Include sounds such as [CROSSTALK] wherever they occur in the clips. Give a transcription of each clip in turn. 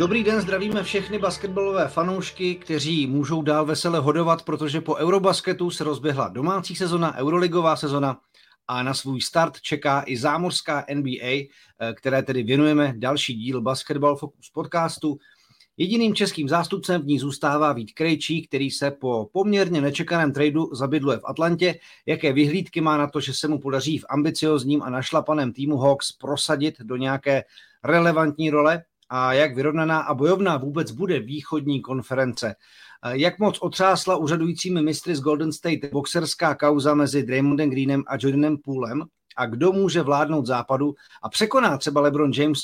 Dobrý den, zdravíme všechny basketbalové fanoušky, kteří můžou dál vesele hodovat, protože po Eurobasketu se rozběhla domácí sezona, euroligová sezona a na svůj start čeká i zámořská NBA, eh, které tedy věnujeme další díl Basketball Focus podcastu. Jediným českým zástupcem v ní zůstává Vít Krejčí, který se po poměrně nečekaném tradu zabydluje v Atlantě. Jaké vyhlídky má na to, že se mu podaří v ambiciozním a našlapaném týmu Hawks prosadit do nějaké relevantní role? A jak vyrovnaná a bojovná vůbec bude východní konference? Jak moc otřásla úřadujícími mistry z Golden State boxerská kauza mezi Draymondem Greenem a Jordanem Poolem? A kdo může vládnout západu a překoná třeba LeBron James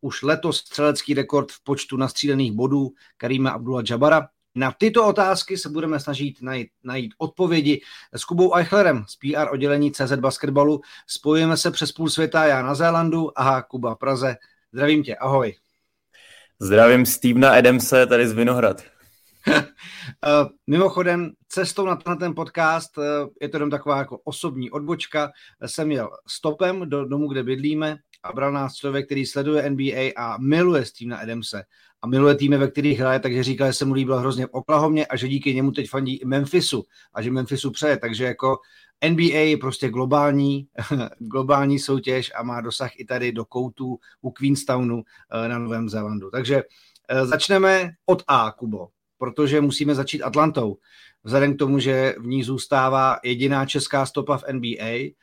už letos střelecký rekord v počtu nastřílených bodů Karima Abdullah Jabara? Na tyto otázky se budeme snažit najít, najít odpovědi s Kubou Eichlerem z PR oddělení CZ Basketbalu. Spojujeme se přes půl světa, já na Zélandu, aha, Kuba Praze. Zdravím tě, ahoj. Zdravím Stevena Adamse tady z Vinohrad. [LAUGHS] Eh, mimochodem, cestou na ten podcast, eh, je to jenom taková jako osobní odbočka, jsem jel stopem do domu, kde bydlíme a bral nás člověk, který sleduje NBA a miluje Stevena Adamse a miluje týmy, ve kterých hraje, takže říkal, že se mu líbil hrozně v Oklahomě a že díky němu teď fandí i Memphisu a že Memphisu přeje, takže jako NBA je prostě globální, [LAUGHS] globální soutěž a má dosah i tady do koutů u Queenstownu eh, na Novém Zélandu. Takže začneme od A, Kubo protože musíme začít Atlantou. Vzhledem k tomu, že v ní zůstává jediná česká stopa v NBA. Eh,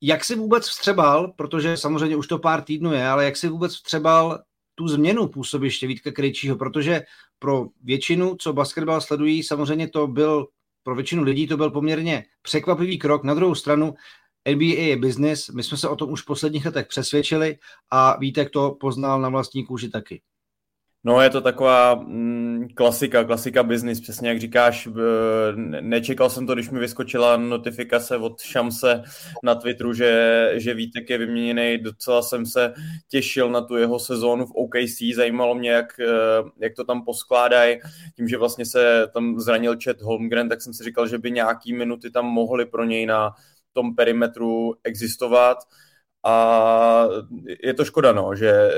jak si vůbec vstřebal, protože samozřejmě už to pár týdnů je, ale jak si vůbec vstřebal tu změnu působiště Vítka Krejčího, protože pro většinu, co basketbal sledují, samozřejmě to byl, pro většinu lidí to byl poměrně překvapivý krok. Na druhou stranu NBA je business, my jsme se o tom už v posledních letech přesvědčili a Vítek to poznal na vlastní kůži taky. No, je to taková mm, klasika, klasika business, přesně jak říkáš. Nečekal jsem to, když mi vyskočila notifikace od Šamse na Twitteru, že, že Vítek je vyměněný. Docela jsem se těšil na tu jeho sezónu v OKC. Zajímalo mě, jak, eh, jak to tam poskládají. Tím, že vlastně se tam zranil Chet Holmgren, tak jsem si říkal, že by nějaký minuty tam mohly pro něj na tom perimetru existovat a je to škoda, no, že,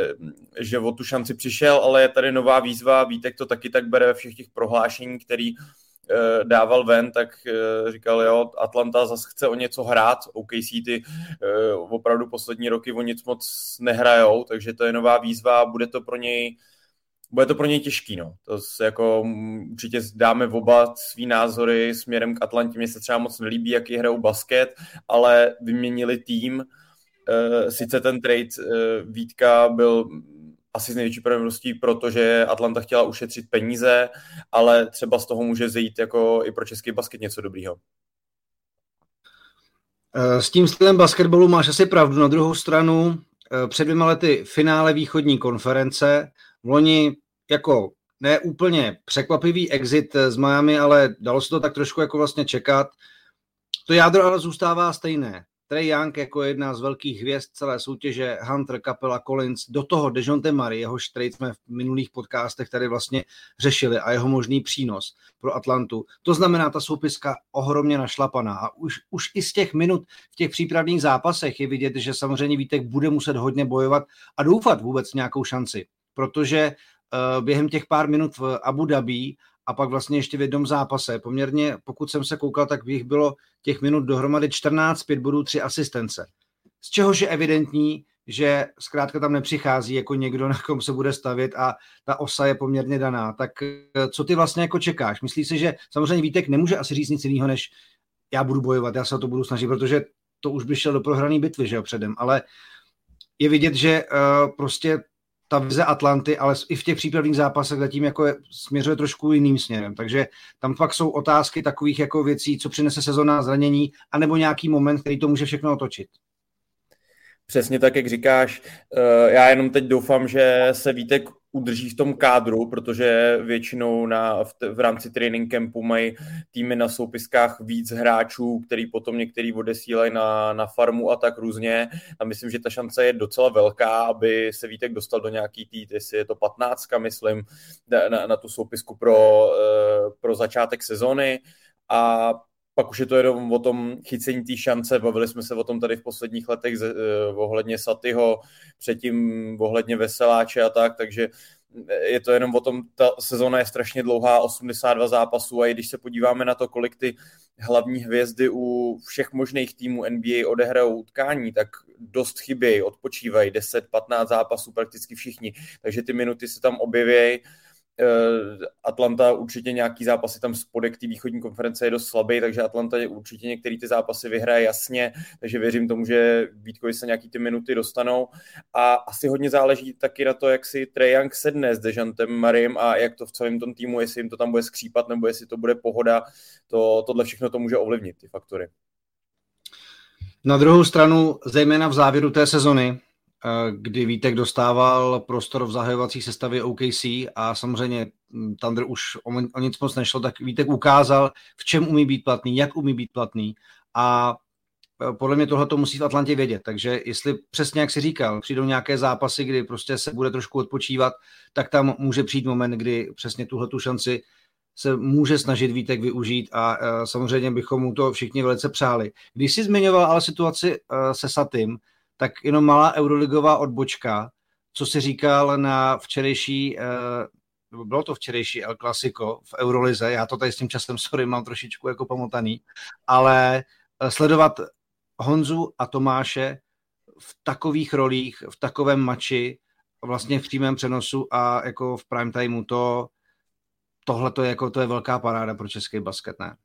že o tu šanci přišel, ale je tady nová výzva, Vítek to taky tak bere ve všech těch prohlášení, který e, dával ven, tak e, říkal, jo, Atlanta zase chce o něco hrát, OKC ty e, opravdu poslední roky o nic moc nehrajou, takže to je nová výzva, bude to pro něj bude to pro něj těžký, no. To se jako určitě dáme oba svý názory směrem k Atlantě. Mně se třeba moc nelíbí, jaký hrajou basket, ale vyměnili tým, sice ten trade uh, Vítka byl asi z největší pravděpodobností, protože Atlanta chtěla ušetřit peníze, ale třeba z toho může zejít jako i pro český basket něco dobrýho. Eh, s tím stylem basketbalu máš asi pravdu. Na druhou stranu, před dvěma lety finále východní konference, v loni jako ne úplně překvapivý exit z Miami, ale dalo se to tak trošku jako vlastně čekat. To jádro ale zůstává stejné. Trey Young jako jedna z velkých hvězd celé soutěže, Hunter, Capella, Collins, do toho Dejonte Murray, jehož trade jsme v minulých podcastech tady vlastně řešili a jeho možný přínos pro Atlantu. To znamená, ta soupiska ohromně našlapaná a už, už i z těch minut v těch přípravných zápasech je vidět, že samozřejmě Vítek bude muset hodně bojovat a doufat vůbec nějakou šanci, protože uh, během těch pár minut v Abu Dhabi a pak vlastně ještě v jednom zápase. Poměrně, pokud jsem se koukal, tak bych bylo těch minut dohromady 14, 5 bodů, 3 asistence. Z čehož je evidentní, že zkrátka tam nepřichází jako někdo, [LAUGHS] na kom se bude stavět a ta osa je poměrně daná. Tak eh, co ty vlastně jako čekáš? Myslíš si, že samozřejmě Vítek nemůže asi říct nic jiného, než já budu bojovat, já se o to budu snažit, protože to už by šel do prohrané bitvy, že jo, předem, ale je vidět, že uh, prostě ta vize Atlanty, ale i v těch přípravných zápasech zatím jako je, směřuje trošku jiným směrem. Takže tam pak jsou otázky takových jako věcí, co přinese sezona zranění, anebo nějaký moment, který to může všechno otočit. Přesně tak, jak říkáš. Eh, já jenom teď doufám, že se Vítek udrží v tom kádru, protože většinou na, v, v rámci training campu mají týmy na soupiskách víc hráčů, který potom některý odesílají na, na farmu a tak různě. A myslím, že ta šance je docela velká, aby se Vítek dostal do nějaký tý, jestli je to 15, myslím, na, na tu soupisku pro, eh, pro začátek sezony. A pak už je to jenom o tom chycení té šance. Bavili jsme se o tom tady v posledních letech uh, ohledně Satyho, předtím ohledně Veseláče a tak, takže je to jenom o tom, ta sezóna je strašně dlouhá, 82 zápasů a i když se podíváme na to, kolik ty hlavní hvězdy u všech možných týmů NBA odehrajou utkání, tak dost chybějí, odpočívají 10-15 zápasů prakticky všichni, takže ty minuty se tam objevějí Eh, Atlanta určitě nějaký zápasy tam spodek té východní konference je dost slabý, takže Atlanta určitě některé ty zápasy vyhraje jasně, takže věřím tomu, že Vítkovi se nějaký ty minuty dostanou a asi hodně záleží taky na to, jak si Trae Young sedne s Dejantem Marim a jak to v celém tom týmu, jestli jim to tam bude skřípat nebo jestli to bude pohoda, to, tohle všechno to může ovlivnit, ty faktory. Na druhou stranu, zejména v závěru té sezony, Eh, kdy Vítek dostával prostor v zahajovací sestavě OKC a samozřejmě hm, Thunder už o, o nic moc nešlo, tak Vítek ukázal, v čem umí být platný, jak umí být platný a eh, podle mě tohle to musí v Atlantě vědět, takže jestli přesně jak si říkal, přijdou nějaké zápasy, kdy prostě se bude trošku odpočívat, tak tam může přijít moment, kdy přesně tuhle tu šanci se může snažit Vítek využít a uh, samozřejmě bychom mu to všichni velice přáli. Když jsi zmiňoval ale situaci se Satym, tak jenom malá euroligová odbočka, co si říkal na včerejší, eh, nebo bylo to včerejší El Clasico v Eurolize, já to tady s tím časem, sorry, mám trošičku jako pomotaný, ale eh, sledovat Honzu a Tomáše v takových rolích, v takovém mači, vlastně v přímém přenosu a jako v prime timeu, to, tohle to je, jako, to je velká paráda pro český basket, ne?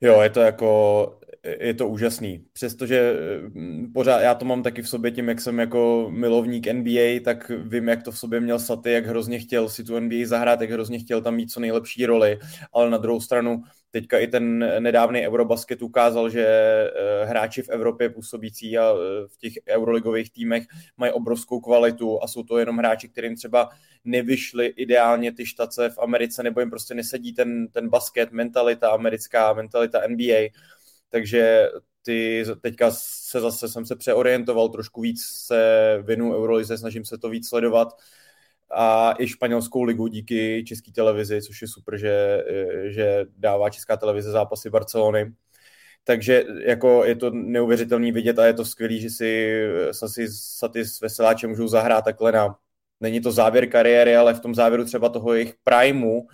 Jo, je to jako, je to úžasný. Přestože mm, pořád, já to mám taky v sobě tím, jak jsem jako milovník NBA, tak vím, jak to v sobě měl Saty, jak hrozně chtěl si tu NBA zahrát, jak hrozně chtěl tam mít co nejlepší roli, ale na druhou stranu teďka i ten nedávný Eurobasket ukázal, že eh, hráči v Evropě působící a eh, v těch euroligových týmech mají obrovskou kvalitu a jsou to jenom hráči, kterým třeba nevyšly ideálně ty štace v Americe, nebo jim prostě nesedí ten, ten basket, mentalita americká, mentalita NBA. Takže ty, teďka se zase jsem se přeorientoval, trošku víc se vinu Eurolize, snažím se to víc sledovat a i španělskou ligu díky české televizi, což je super, že, že dává česká televize zápasy Barcelony. Takže jako je to neuvěřitelný vidět a je to skvělý, že si Sasi Saty s Veseláčem můžou zahrát takhle na, není to závěr kariéry, ale v tom závěru třeba toho jejich primeu uh,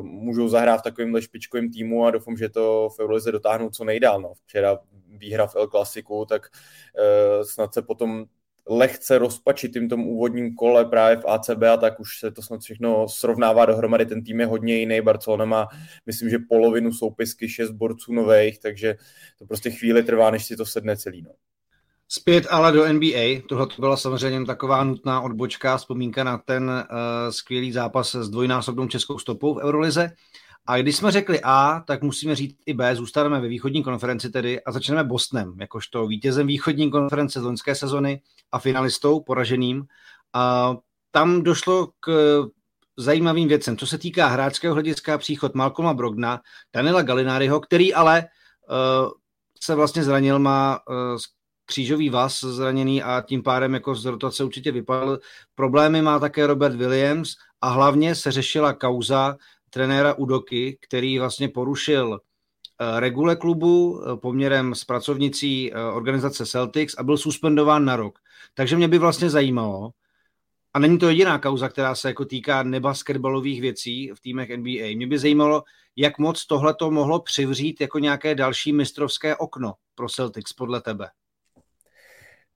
můžou zahrát v takovémhle špičkovém týmu a doufám, že to v Eurolize dotáhnou co nejdál. No. Včera výhra v El Clasiku, tak uh, snad se potom lehce rozpačitým tom úvodním kole právě v ACB a tak už se to snad všechno srovnává dohromady. Ten tým je hodně jiný. Barcelona má, myslím, že polovinu soupisky, šest borců nových, takže to prostě chvíli trvá, než si to sedne celý. No. Zpět ale do NBA. Tohle to byla samozřejmě taková nutná odbočka, vzpomínka na ten uh, skvělý zápas s dvojnásobnou českou stopou v Eurolize. A když jsme řekli A, tak musíme říct i B, zůstaneme ve východní konferenci tedy a začneme Bostonem, jakožto vítězem východní konference z loňské sezony a finalistou poraženým. A tam došlo k zajímavým věcem. Co se týká hráčského hlediska, příchod Malcolma Brogna, Daniela Galináriho, který ale uh, se vlastně zranil, má uh, křížový vaz zraněný a tím pádem jako z rotace určitě vypadl. Problémy má také Robert Williams a hlavně se řešila kauza trenéra Udoky, který vlastně porušil eh, regule klubu eh, poměrem s pracovnicí eh, organizace Celtics a byl suspendován na rok. Takže mě by vlastně zajímalo, a není to jediná kauza, která se jako týká nebasketbalových věcí v týmech NBA. Mě by zajímalo, jak moc tohle to mohlo přivřít jako nějaké další mistrovské okno pro Celtics podle tebe.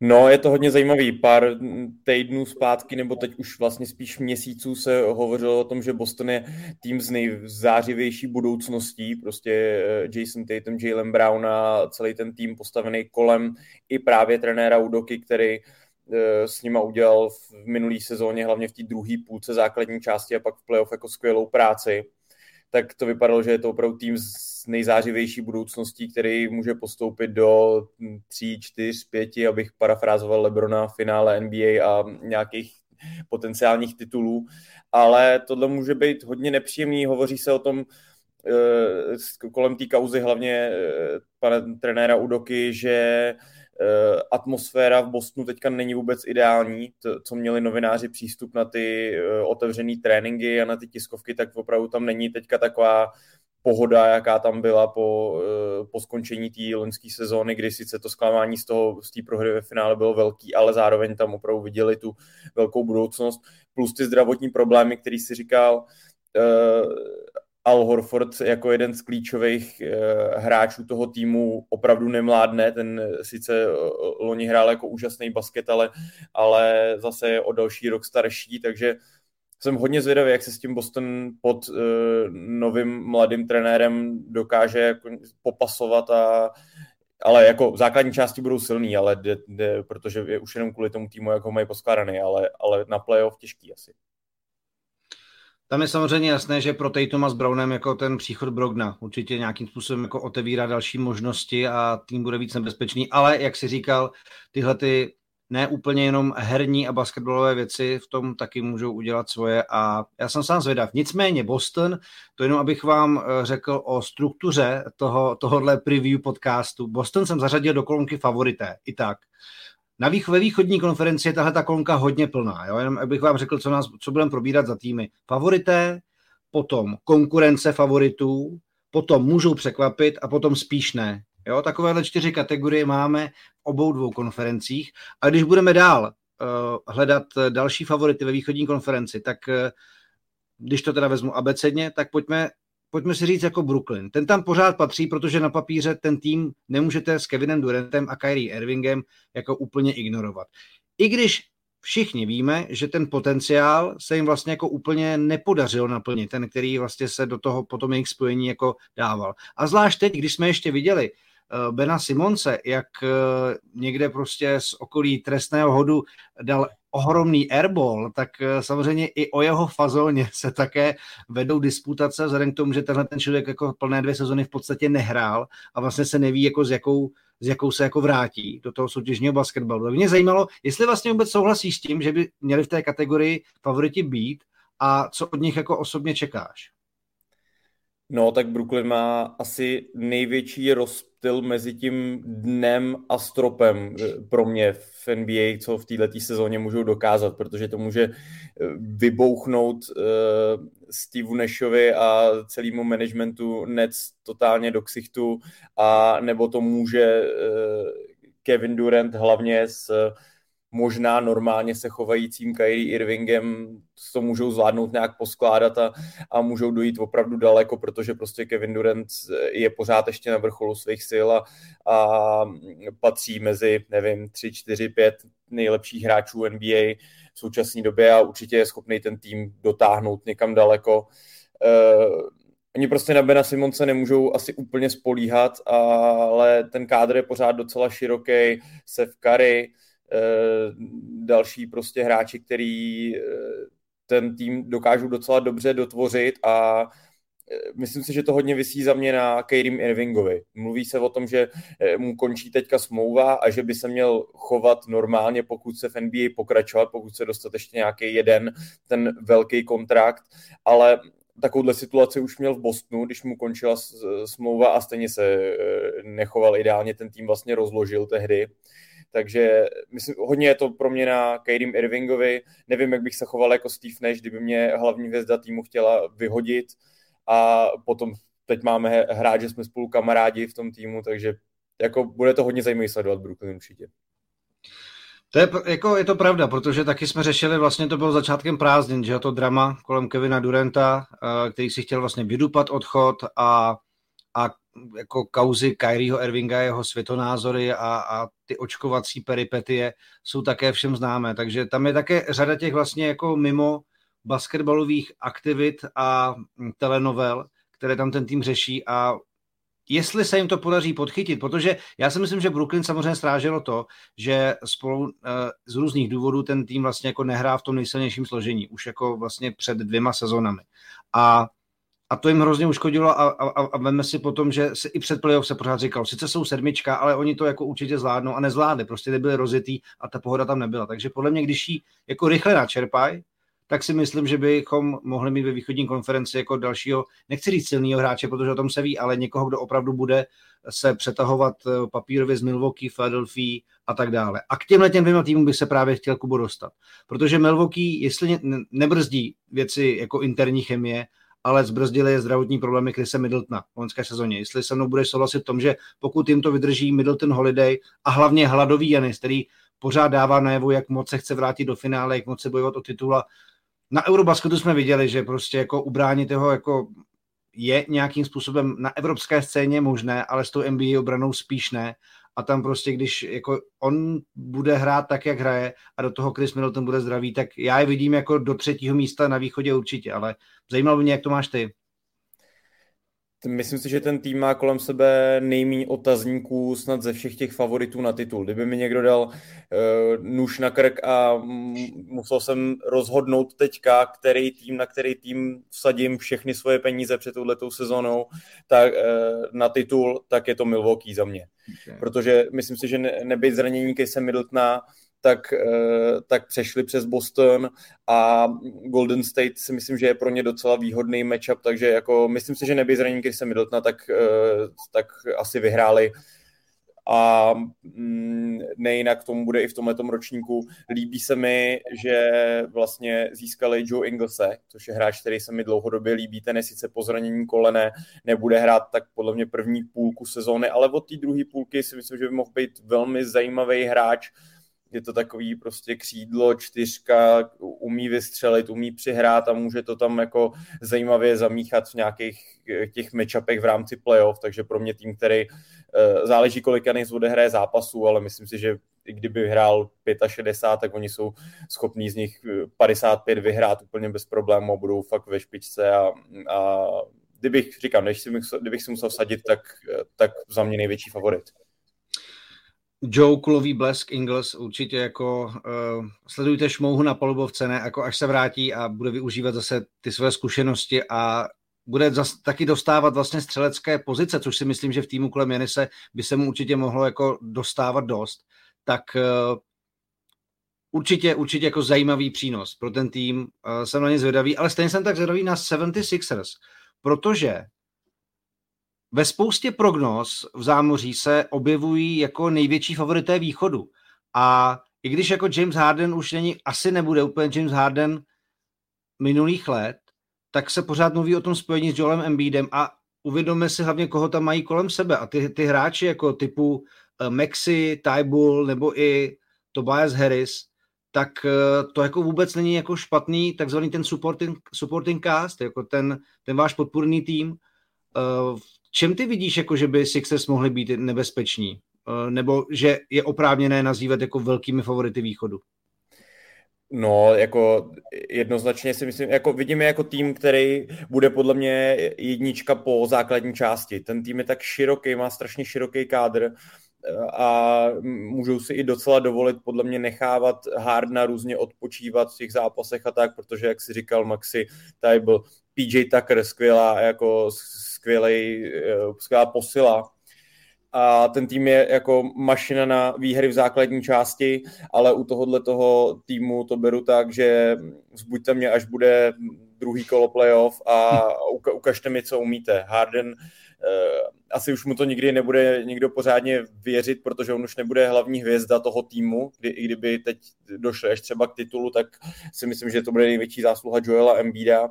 No, je to hodně zajímavý. Pár týdnů zpátky, nebo teď už vlastně spíš měsíců se hovořilo o tom, že Boston je tým z nejzářivější budoucností. Prostě eh, Jason Tatum, Jalen Brown a celý ten tým postavený kolem i právě trenéra Udoky, který eh, s nima udělal v minulý sezóně, hlavně v té druhé půlce základní části a pak v playoff jako skvělou práci tak to vypadalo, že je to opravdu tým s nejzářivější budoucností, který může postoupit do 3, 4, 5, abych parafrázoval Lebrona v finále NBA a nějakých potenciálních titulů, ale tohle může být hodně nepříjemný, hovoří se o tom eh, kolem té kauzy hlavně eh, pana trenéra Udoky, že atmosféra v Bostonu teďka není vůbec ideální, to, co měli novináři přístup na ty eh, otevřené tréninky a na ty tiskovky, tak opravdu tam není teďka taková pohoda, jaká tam byla po, eh, po skončení té loňské sezóny, kdy sice to zklamání z toho z té prohry ve finále bylo velký, ale zároveň tam opravdu viděli tu velkou budoucnost, plus ty zdravotní problémy, který si říkal, Al Horford jako jeden z klíčových uh, hráčů toho týmu opravdu nemládne, ten sice uh, loni hrál jako úžasný basket, ale, ale zase je o další rok starší, takže jsem hodně zvědavý, jak se s tím Boston pod uh, novým mladým trenérem dokáže jako popasovat a ale jako základní části budou silný, ale de, de, protože je už jenom kvůli tomu týmu, jak ho mají poskládaný, ale, ale na playoff těžký asi. Tam je samozřejmě jasné, že pro Tatuma s Brownem jako ten příchod Brogna určitě nějakým způsobem jako otevírá další možnosti a tým bude víc nebezpečný, ale jak si říkal, tyhle ty ne úplně jenom herní a basketbalové věci v tom taky můžou udělat svoje a já jsem sám zvědav. Nicméně Boston, to jenom abych vám eh, řekl o struktuře toho, tohohle preview podcastu. Boston jsem zařadil do kolonky favorité, i tak. Na vých, ve východní konferenci je tahle ta kolonka hodně plná, jo? jenom abych vám řekl, co, nás, co budeme probírat za týmy. Favorité, potom konkurence favoritů, potom můžou překvapit a potom spíš ne. Jo, takovéhle čtyři kategorie máme v obou dvou konferencích. A když budeme dál uh, hledat další favority ve východní konferenci, tak uh, když to teda vezmu abecedně, tak pojďme, pojďme si říct jako Brooklyn. Ten tam pořád patří, protože na papíře ten tým nemůžete s Kevinem Durantem a Kyrie Irvingem jako úplně ignorovat. I když všichni víme, že ten potenciál se jim vlastně jako úplně nepodařilo naplnit, ten, který vlastně se do toho potom jejich spojení jako dával. A zvlášť teď, když jsme ještě viděli, Bena Simonce, jak eh, někde prostě z okolí trestného hodu dal ohromný airball, tak eh, samozřejmě i o jeho fazóně [LAUGHS] se také vedou disputace, vzhledem k tomu, že tenhle ten člověk jako plné dvě sezony v podstatě nehrál a vlastně se neví, jako s jakou, s jakou se jako vrátí do toho soutěžního basketbalu. Mě zajímalo, jestli vlastně vůbec souhlasí s tím, že by měli v té kategorii favoriti být a co od nich jako osobně čekáš? No, tak Brooklyn má asi největší rozptyl mezi tím dnem a stropem eh, pro mě v NBA, co v této sezóně můžou dokázat, protože to může eh, vybouchnout uh, Steve Nashovi a celému managementu Nets totálně do ksichtu, a nebo to může uh, Kevin Durant hlavně s uh, možná normálně se chovajícím Kyrie Irvingem to můžou zvládnout nějak poskládat a, a můžou dojít opravdu daleko, protože prostě Kevin Durant je pořád ještě na vrcholu svých sil a, a patří mezi, nevím, 3, 4, 5 nejlepších hráčů NBA v současné době a určitě je schopný ten tým dotáhnout někam daleko. Uh, Oni prostě na Bena Simonce nemůžou asi úplně spolíhat, ale ten kádr je pořád docela široký. Curry, Eh, další prostě hráči, který eh, ten tým dokážou docela dobře dotvořit a eh, myslím si, že to hodně vysí za mě na Kairim Irvingovi. Mluví se o tom, že mu končí teďka smlouva a že by se měl chovat normálně, pokud se v NBA pokračovat, pokud se dostat ještě nějaký jeden ten velký kontrakt, ale takovouhle situaci už měl v Bostonu, když mu končila smlouva a stejně se nechoval ideálně, ten tým vlastně rozložil tehdy. Takže myslím, hodně je to pro mě na Kairim Irvingovi. Nevím, jak bych se choval jako Steve Nash, kdyby mě hlavní hvězda týmu chtěla vyhodit a potom teď máme hrát, že jsme spolu kamarádi v tom týmu, takže jako bude to hodně zajímavý sledovat Brooklyn určitě. To je, jako, je to pravda, protože taky jsme řešili, vlastně to bylo začátkem prázdnin, že to drama kolem Kevina Duranta, eh, který si chtěl vlastně vydupat odchod a, a jako kauzy Kyrieho Irvinga, jeho světonázory a, a ty očkovací peripetie jsou také všem známé. Takže tam je také řada těch vlastně jako mimo basketbalových aktivit a telenovel, které tam ten tým řeší a jestli se jim to podaří podchytit, protože já si myslím, že Brooklyn samozřejmě stráželo to, že spolu eh, z různých důvodů ten tým vlastně jako nehrá v tom nejsilnějším složení, už jako vlastně před dvěma sezónami. A a to jim hrozně uškodilo a, a, a veme si potom, že se i před playoff se pořád říkal, sice jsou sedmička, ale oni to jako určitě zvládnou a nezvládli, prostě nebyli rozjetý a ta pohoda tam nebyla. Takže podle mě, když ji jako rychle načerpají, tak si myslím, že bychom mohli mít ve východní konferenci jako dalšího, nechci říct silného hráče, protože o tom se ví, ale někoho, kdo opravdu bude se přetahovat eh, papírově z Milwaukee, Philadelphia a tak dále. A k těmhle těm dvěma týmům bych se právě chtěl Kubo dostat. Protože Milwaukee, jestli nebrzdí věci jako interní chemie, ale zbrzdili je zdravotní problémy Krise Middletona v loňské sezóně. Jestli se mnou bude souhlasit v tom, že pokud jim to vydrží Middleton Holiday a hlavně hladový Janis, který pořád dává najevo, jak moc se chce vrátit do finále, jak moc se bojovat o titula. Na Eurobasketu jsme viděli, že prostě jako ubránit jeho jako je nějakým způsobem na evropské scéně možné, ale s tou NBA obranou spíš ne. A tam prostě, když jako on bude hrát tak, jak hraje a do toho Chris Middleton bude zdravý, tak já je vidím jako do třetího místa na východě určitě, ale zajímalo by mě, jak to máš ty. Myslím si, že ten tým má kolem sebe nejméně otazníků snad ze všech těch favoritů na titul. Kdyby mi někdo dal uh, nůž na krk a musel jsem rozhodnout teďka, který tým, na který tým vsadím všechny svoje peníze před touhletou sezónou tak, uh, na titul, tak je to Milwaukee za mě. Okay. Protože myslím si, že ne, nebyt zranění Casey Middletona, tak, eh, tak přešli přes Boston a Golden State si myslím, že je pro ně docela výhodný matchup, takže jako myslím si, že neby zranění Chrisa Middletona, tak, eh, tak asi vyhráli. A mm, nejinak tomu bude i v tomhle ročníku. Líbí se mi, že vlastně získali Joe Inglese, což je hráč, který se mi dlouhodobě líbí, ten je sice po zranění kolene, nebude hrát tak podle mě první půlku sezóny, ale od té druhé půlky si myslím, že by mohl být velmi zajímavý hráč, je to takový prostě křídlo, čtyřka, umí vystřelit, umí přihrát a může to tam jako zajímavě zamíchat v nějakých eh, těch matchupech v rámci playoff, takže pro mě tým, který eh, záleží, kolik Janis odehraje zápasů, ale myslím si, že i kdyby hrál 65, tak oni jsou schopní z nich 55 eh, vyhrát úplně bez problémů budou fakt ve špičce a, a kdybych, říkám, než si, kdybych si musel vsadit, tak, tak za mě největší favorit. Joe Kulový blesk Ingles určitě jako uh, sledujte šmouhu na palubovce, ne, jako až se vrátí a bude využívat zase ty své zkušenosti a bude zas, taky dostávat vlastně střelecké pozice, což si myslím, že v týmu kolem Janise by se mu určitě mohlo jako dostávat dost, tak uh, určitě, určitě jako zajímavý přínos pro ten tým, uh, jsem na ně zvědavý, ale stejně jsem tak zvědavý na 76ers, protože ve spoustě prognóz v zámoří se objevují jako největší favorité východu. A i když jako James Harden už není, asi nebude úplně James Harden minulých let, tak se pořád mluví o tom spojení s Joelem Embiidem a uvědomme si hlavně, koho tam mají kolem sebe. A ty, ty hráči jako typu uh, Maxi, Tybull nebo i Tobias Harris, tak uh, to jako vůbec není jako špatný takzvaný ten supporting, supporting cast, jako ten, ten váš podpůrný tým. Čem ty vidíš, jako že by Sixers mohli být nebezpeční? Eh, nebo že je oprávněné nazývat jako velkými favority východu? No, jako jednoznačně si myslím, jako vidíme jako tým, který bude podle mě jednička po základní části. Ten tým je tak široký, má strašně široký kádr eh, a můžou si i docela dovolit podle mě nechávat Hardna různě odpočívat v těch zápasech a tak, protože jak si říkal Maxi, tady byl PJ Tucker, skvělá, jako skvělej, eh, skvělá posila. A ten tým je jako mašina na výhry v základní části, ale u tohohle toho týmu to beru tak, že zbuďte mě, až bude druhý kolo playoff a ukažte mi, co umíte. Harden eh, asi už mu to nikdy nebude nikdo pořádně věřit, protože on už nebude hlavní hvězda toho týmu, kdy, i kdyby teď došlo až třeba k titulu, tak si myslím, že to bude největší zásluha Joela Embida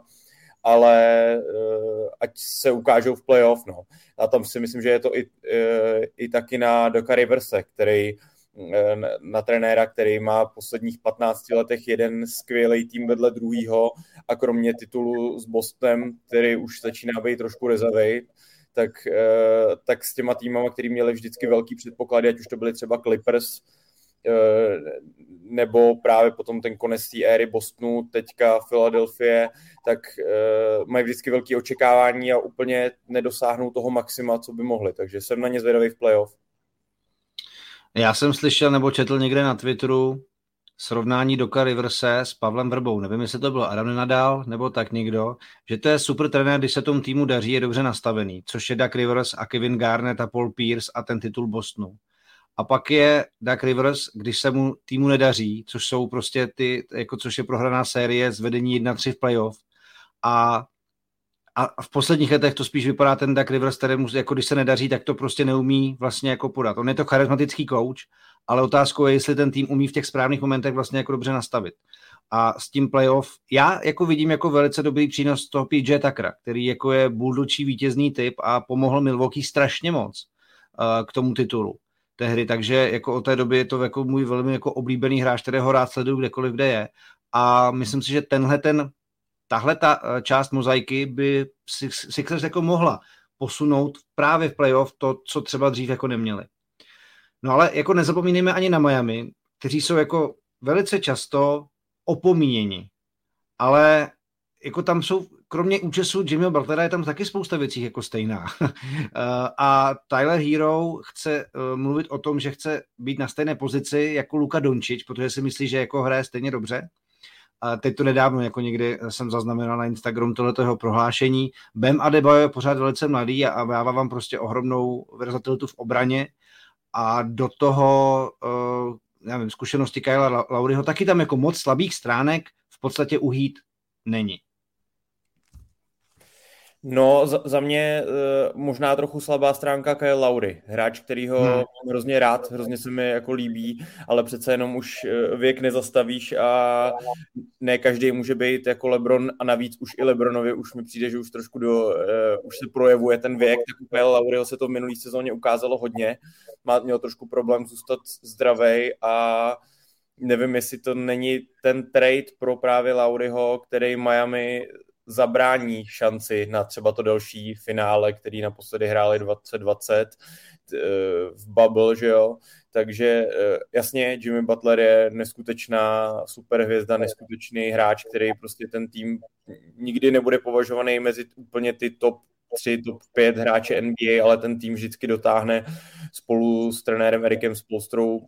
ale uh, ať se ukážou v playoff. No. A tam si myslím, že je to i, uh, i taky na Doka Riverse, který uh, na trenéra, který má v posledních 15 letech jeden skvělý tým vedle druhého a kromě titulu s Bostonem, který už začíná být trošku rezavej, tak, tak s těma týmama, který měli vždycky velký předpoklady, ať už to byly třeba Clippers, Eh, nebo právě potom ten konec té éry Bostonu, teďka Philadelphia, tak uh, mají vždycky velké očekávání a úplně nedosáhnou toho maxima, co by mohli. Takže jsem na ně zvědavý v playoff. Já jsem slyšel nebo četl někde na Twitteru srovnání Doka Riverse s Pavlem Vrbou. Nevím, jestli to bylo Adam Nadal nebo tak někdo, že to je super trenér, když se tomu týmu daří, je dobře nastavený, což je Duck Rivers a Kevin Garnett a Paul Pierce a ten titul Bostonu. A pak je Duck Rivers, když se mu týmu nedaří, což jsou prostě ty, jako což je prohraná série z vedení 1-3 v playoff. A, a v posledních letech to spíš vypadá ten Duck Rivers, kterému, jako když se nedaří, tak to prostě neumí vlastně jako podat. On je to charismatický coach, ale otázkou je, jestli ten tým umí v těch správných momentech vlastně jako dobře nastavit. a s tím playoff já jako vidím jako velice dobrý přínos toho PJ Tuckera, který jako je buldočí vítězný typ a pomohl Milwaukee strašně moc uh, k tomu titulu tehdy, takže jako od té doby je to jako můj velmi jako oblíbený hráč, kterého rád sleduju kdekoliv, kde je a myslím si, že tenhle ten tahle ta eh, část mozaiky by Sixers jako mohla posunout právě v playoff to, co třeba dřív jako neměli. No ale jako nezapomínejme ani na Miami, kteří jsou jako velice často opomíněni. Ale jako tam jsou, kromě účesu Jimmyho Butlera je tam taky spousta věcí jako stejná. [LAUGHS] a Tyler Hero chce eh, mluvit o tom, že chce být na stejné pozici jako Luka Dončič, protože si myslí, že jako hraje stejně dobře. A teď to nedávno, jako někdy jsem zaznamenal na Instagram tohleto jeho prohlášení. Bem Adebayo je pořád velice mladý a dává vám prostě ohromnou verzatilitu v obraně a do toho, uh, nevím, zkušenosti Kyla Lauriho, taky tam jako moc slabých stránek v podstatě uhít není. No, za, za mě uh, možná trochu slabá stránka Kyle Laury, hráč, který ho hmm. hrozně rád, hrozně se mi jako líbí, ale přece jenom už uh, věk nezastavíš a ne každý může být jako Lebron a navíc už i Lebronovi už mi přijde, že už trošku do, uh, už se projevuje ten věk, tak u Kyle Lauryho se to v minulý sezóně ukázalo hodně, Má, měl trošku problém zůstat zdravý a nevím, jestli to není ten trade pro právě Lauryho, který Miami zabrání šanci na třeba to další finále, který naposledy hráli 2020 eh, v Bubble, že jo. Takže eh, jasně, Jimmy Butler je neskutečná superhvězda, neskutečný hráč, který prostě ten tým nikdy nebude považovaný mezi úplně ty top 3, top 5 hráče NBA, ale ten tým vždycky dotáhne spolu s trenérem Erikem Spolstrou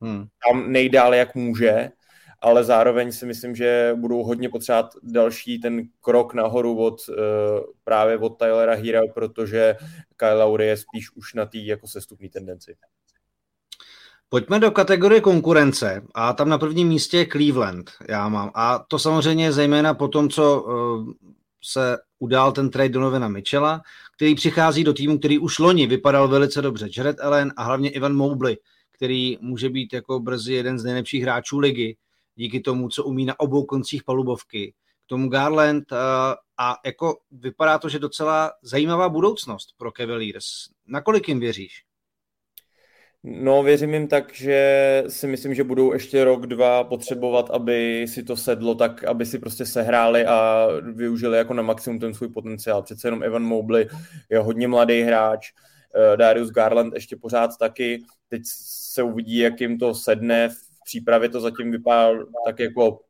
hmm. tam nejdále, jak může ale zároveň si myslím, že budou hodně potřebovat další ten krok nahoru od uh, právě od Tylera Hira, protože Kyle Lowry je spíš už na té jako sestupní tendenci. Pojďme do kategorie konkurence a tam na prvním místě je Cleveland, já mám. A to samozřejmě zejména po tom, co uh, se udál ten trade Donovena Mitchella, který přichází do týmu, který už loni vypadal velice dobře. Jared Allen a hlavně Ivan Mobley, který může být jako brzy jeden z nejlepších hráčů ligy díky tomu, co umí na obou koncích palubovky. K tomu Garland uh, a jako vypadá to, že docela zajímavá budoucnost pro Cavaliers. Nakolik jim věříš? No, věřím jim tak, že si myslím, že budou ještě rok, dva potřebovat, aby si to sedlo tak, aby si prostě sehráli a využili jako na maximum ten svůj potenciál. Přece jenom Evan Mobley je hodně mladý hráč, eh, Darius Garland ještě pořád taky. Teď se uvidí, jak jim to sedne v přípravě to zatím vypadá tak jako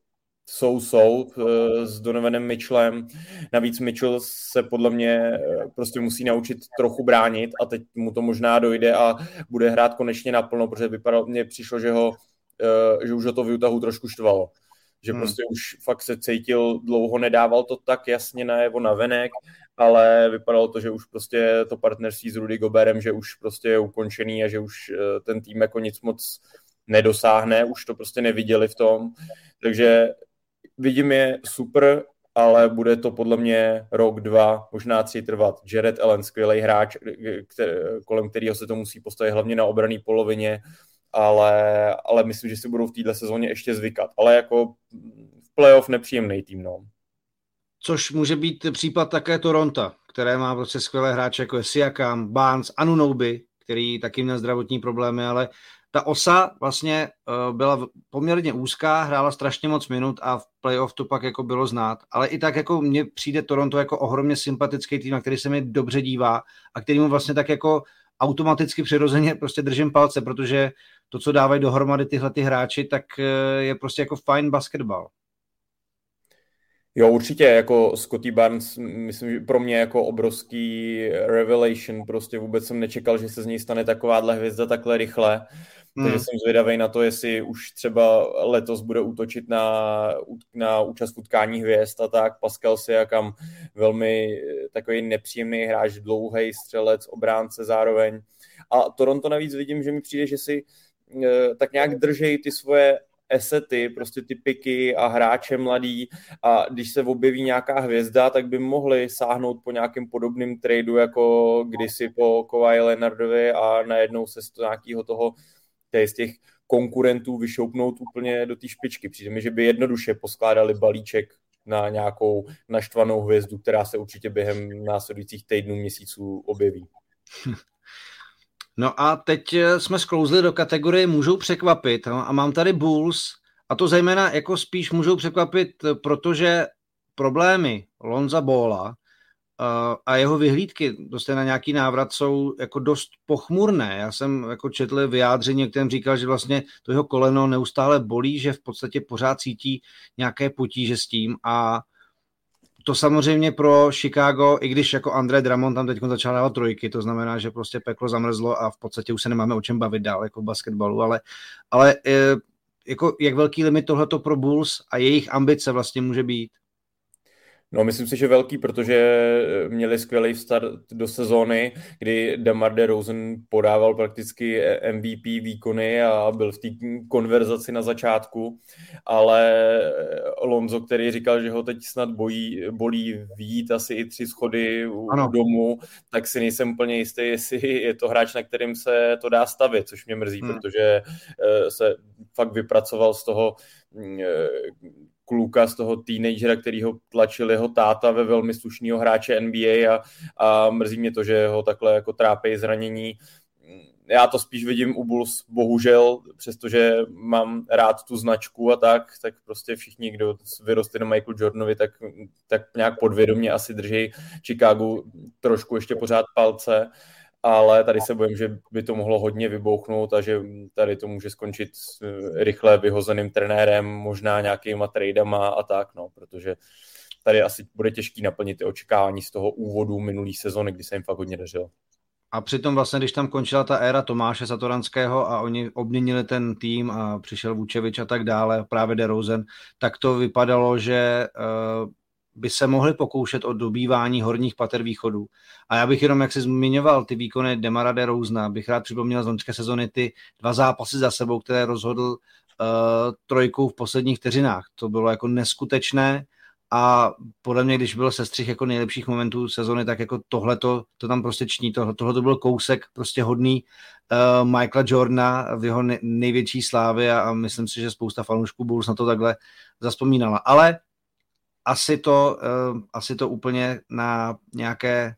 jsou-jsou eh, s Donovanem Mitchellem. Navíc Mitchell se podle mě eh, prostě musí naučit trochu bránit a teď mu to možná dojde a bude hrát konečně naplno, protože vypadalo, mně přišlo, že, ho, eh, že už ho to v Utahu trošku štvalo. Že hmm. prostě už fakt se cítil, dlouho nedával to tak jasně najevo na venek, ale vypadalo to, že už prostě to partnerství s Rudy Goberem, že už prostě je ukončený a že už ten tým jako nic moc nedosáhne, už to prostě neviděli v tom. Takže vidím je super, ale bude to podle mě rok, dva, možná tři trvat. Jared Allen, skvělý hráč, který, kolem kterého se to musí postavit hlavně na obrané polovině, ale, ale myslím, že si budou v této sezóně ještě zvykat. Ale jako v playoff nepříjemný tým, no. Což může být případ také Toronto, které má prostě skvělé hráče jako je Siakam, Barnes, Anunoby, který taky měl zdravotní problémy, ale ta osa vlastně uh, byla poměrně úzká, hrála strašně moc minut a v playoff to pak jako bylo znát. Ale i tak jako mně přijde Toronto jako ohromně sympatický tým, na který se mi dobře dívá a kterýmu vlastně tak jako automaticky přirozeně prostě držím palce, protože to, co dávají dohromady tyhle ty hráči, tak uh, je prostě jako fajn basketbal. Jo, určitě, jako Scotty Barnes, myslím, že pro mě jako obrovský revelation, prostě vůbec jsem nečekal, že se z něj stane takováhle hvězda takhle rychle. Hmm. Takže jsem zvědavý na to, jestli už třeba letos bude útočit na, na účast v utkání hvězd a tak. Pascal kam velmi takový nepříjemný hráč, dlouhý střelec, obránce zároveň. A Toronto navíc vidím, že mi přijde, že si eh, tak nějak držej ty svoje esety, prostě ty piky a hráče mladý a když se objeví nějaká hvězda, tak by mohli sáhnout po nějakém podobném tradu jako kdysi po Kawhi Leonardovi a najednou se z nějakého toho z těch konkurentů vyšoupnout úplně do té špičky. Přijde mi, že by jednoduše poskládali balíček na nějakou naštvanou hvězdu, která se určitě během následujících týdnů, měsíců objeví. [LAUGHS] No a teď eh, jsme sklouzli do kategorie můžou překvapit no, a mám tady Bulls a to zejména jako spíš můžou překvapit, eh, protože problémy Lonza Bola a jeho vyhlídky dost na nějaký návrat jsou jako dost pochmurné. Já jsem jako četl vyjádření, kterém říkal, že vlastně to jeho koleno neustále bolí, že v podstatě pořád cítí nějaké potíže s tím a to samozřejmě pro Chicago, i když jako André Drummond tam teď začal dávat trojky, to znamená, že prostě peklo zamrzlo a v podstatě už se nemáme o čem bavit dál jako v basketbalu, ale, ale e, jako jak velký limit tohleto pro Bulls a jejich ambice vlastně může být? No, myslím si, že velký, protože měli skvělý start do sezóny, kdy Demar DeRozan podával prakticky MVP výkony a byl v té konverzaci na začátku, ale Lonzo, který říkal, že ho teď snad bojí, bolí výjít asi i tři schody u ano. domu, tak si nejsem úplně jistý, [LAUGHS] jestli je to hráč, na kterým se to dá stavit, což mě mrzí, hmm. protože eh, se fakt vypracoval z toho mm, eh, kluka, z toho teenagera, který ho tlačil jeho táta ve velmi slušného hráče NBA a, a mrzí mě to, že ho takhle jako trápí zranění. Já to spíš vidím u Bulls, bohužel, přestože mám rád tu značku a tak, tak prostě všichni, kdo vyrostli na Michael Jordanovi, tak, tak nějak podvědomě asi drží Chicago trošku ještě pořád palce ale tady se bojím, že by to mohlo hodně vybouchnout a že tady to může skončit eh, rychle vyhozeným trenérem, možná nějakýma tradama a tak, no, protože tady asi bude těžký naplnit ty očekávání z toho úvodu minulý sezony, kdy se jim fakt hodně dařilo. A přitom vlastně, když tam končila ta éra Tomáše Satoranského a oni obměnili ten tým a přišel Vůčevič a tak dále, právě DeRozan, tak to vypadalo, že uh, by se mohli pokoušet o dobývání horních pater východu. A já bych jenom, jak si zmiňoval, ty výkony Demara de Rouzna, bych rád připomněl z loňské sezony ty dva zápasy za sebou, které rozhodl uh, trojkou v posledních vteřinách. To bylo jako neskutečné a podle mě, když byl sestřih jako nejlepších momentů sezony, tak jako tohle to tam prostě ční, tohle to byl kousek prostě hodný uh, Michaela Jordana v jeho největší slávě a, a myslím si, že spousta fanoušků Bulls na to takhle zaspomínala. Ale asi to, uh, asi to úplně na nějaké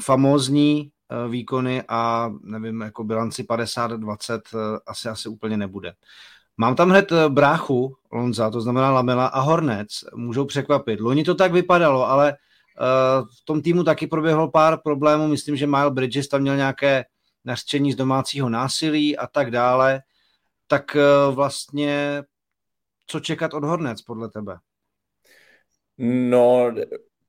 famózní uh, výkony a nevím, jako bilanci 50-20 uh, eh, asi, asi úplně nebude. Mám tam hned bráchu Lonza, to znamená Lamela a Hornec, můžou překvapit. Loni to tak vypadalo, ale v tom týmu taky proběhlo pár problémů. Myslím, že Miles Bridges tam měl nějaké nařčení z domácího násilí a tak dále. Tak vlastně co čekat od Hornec podle tebe? No,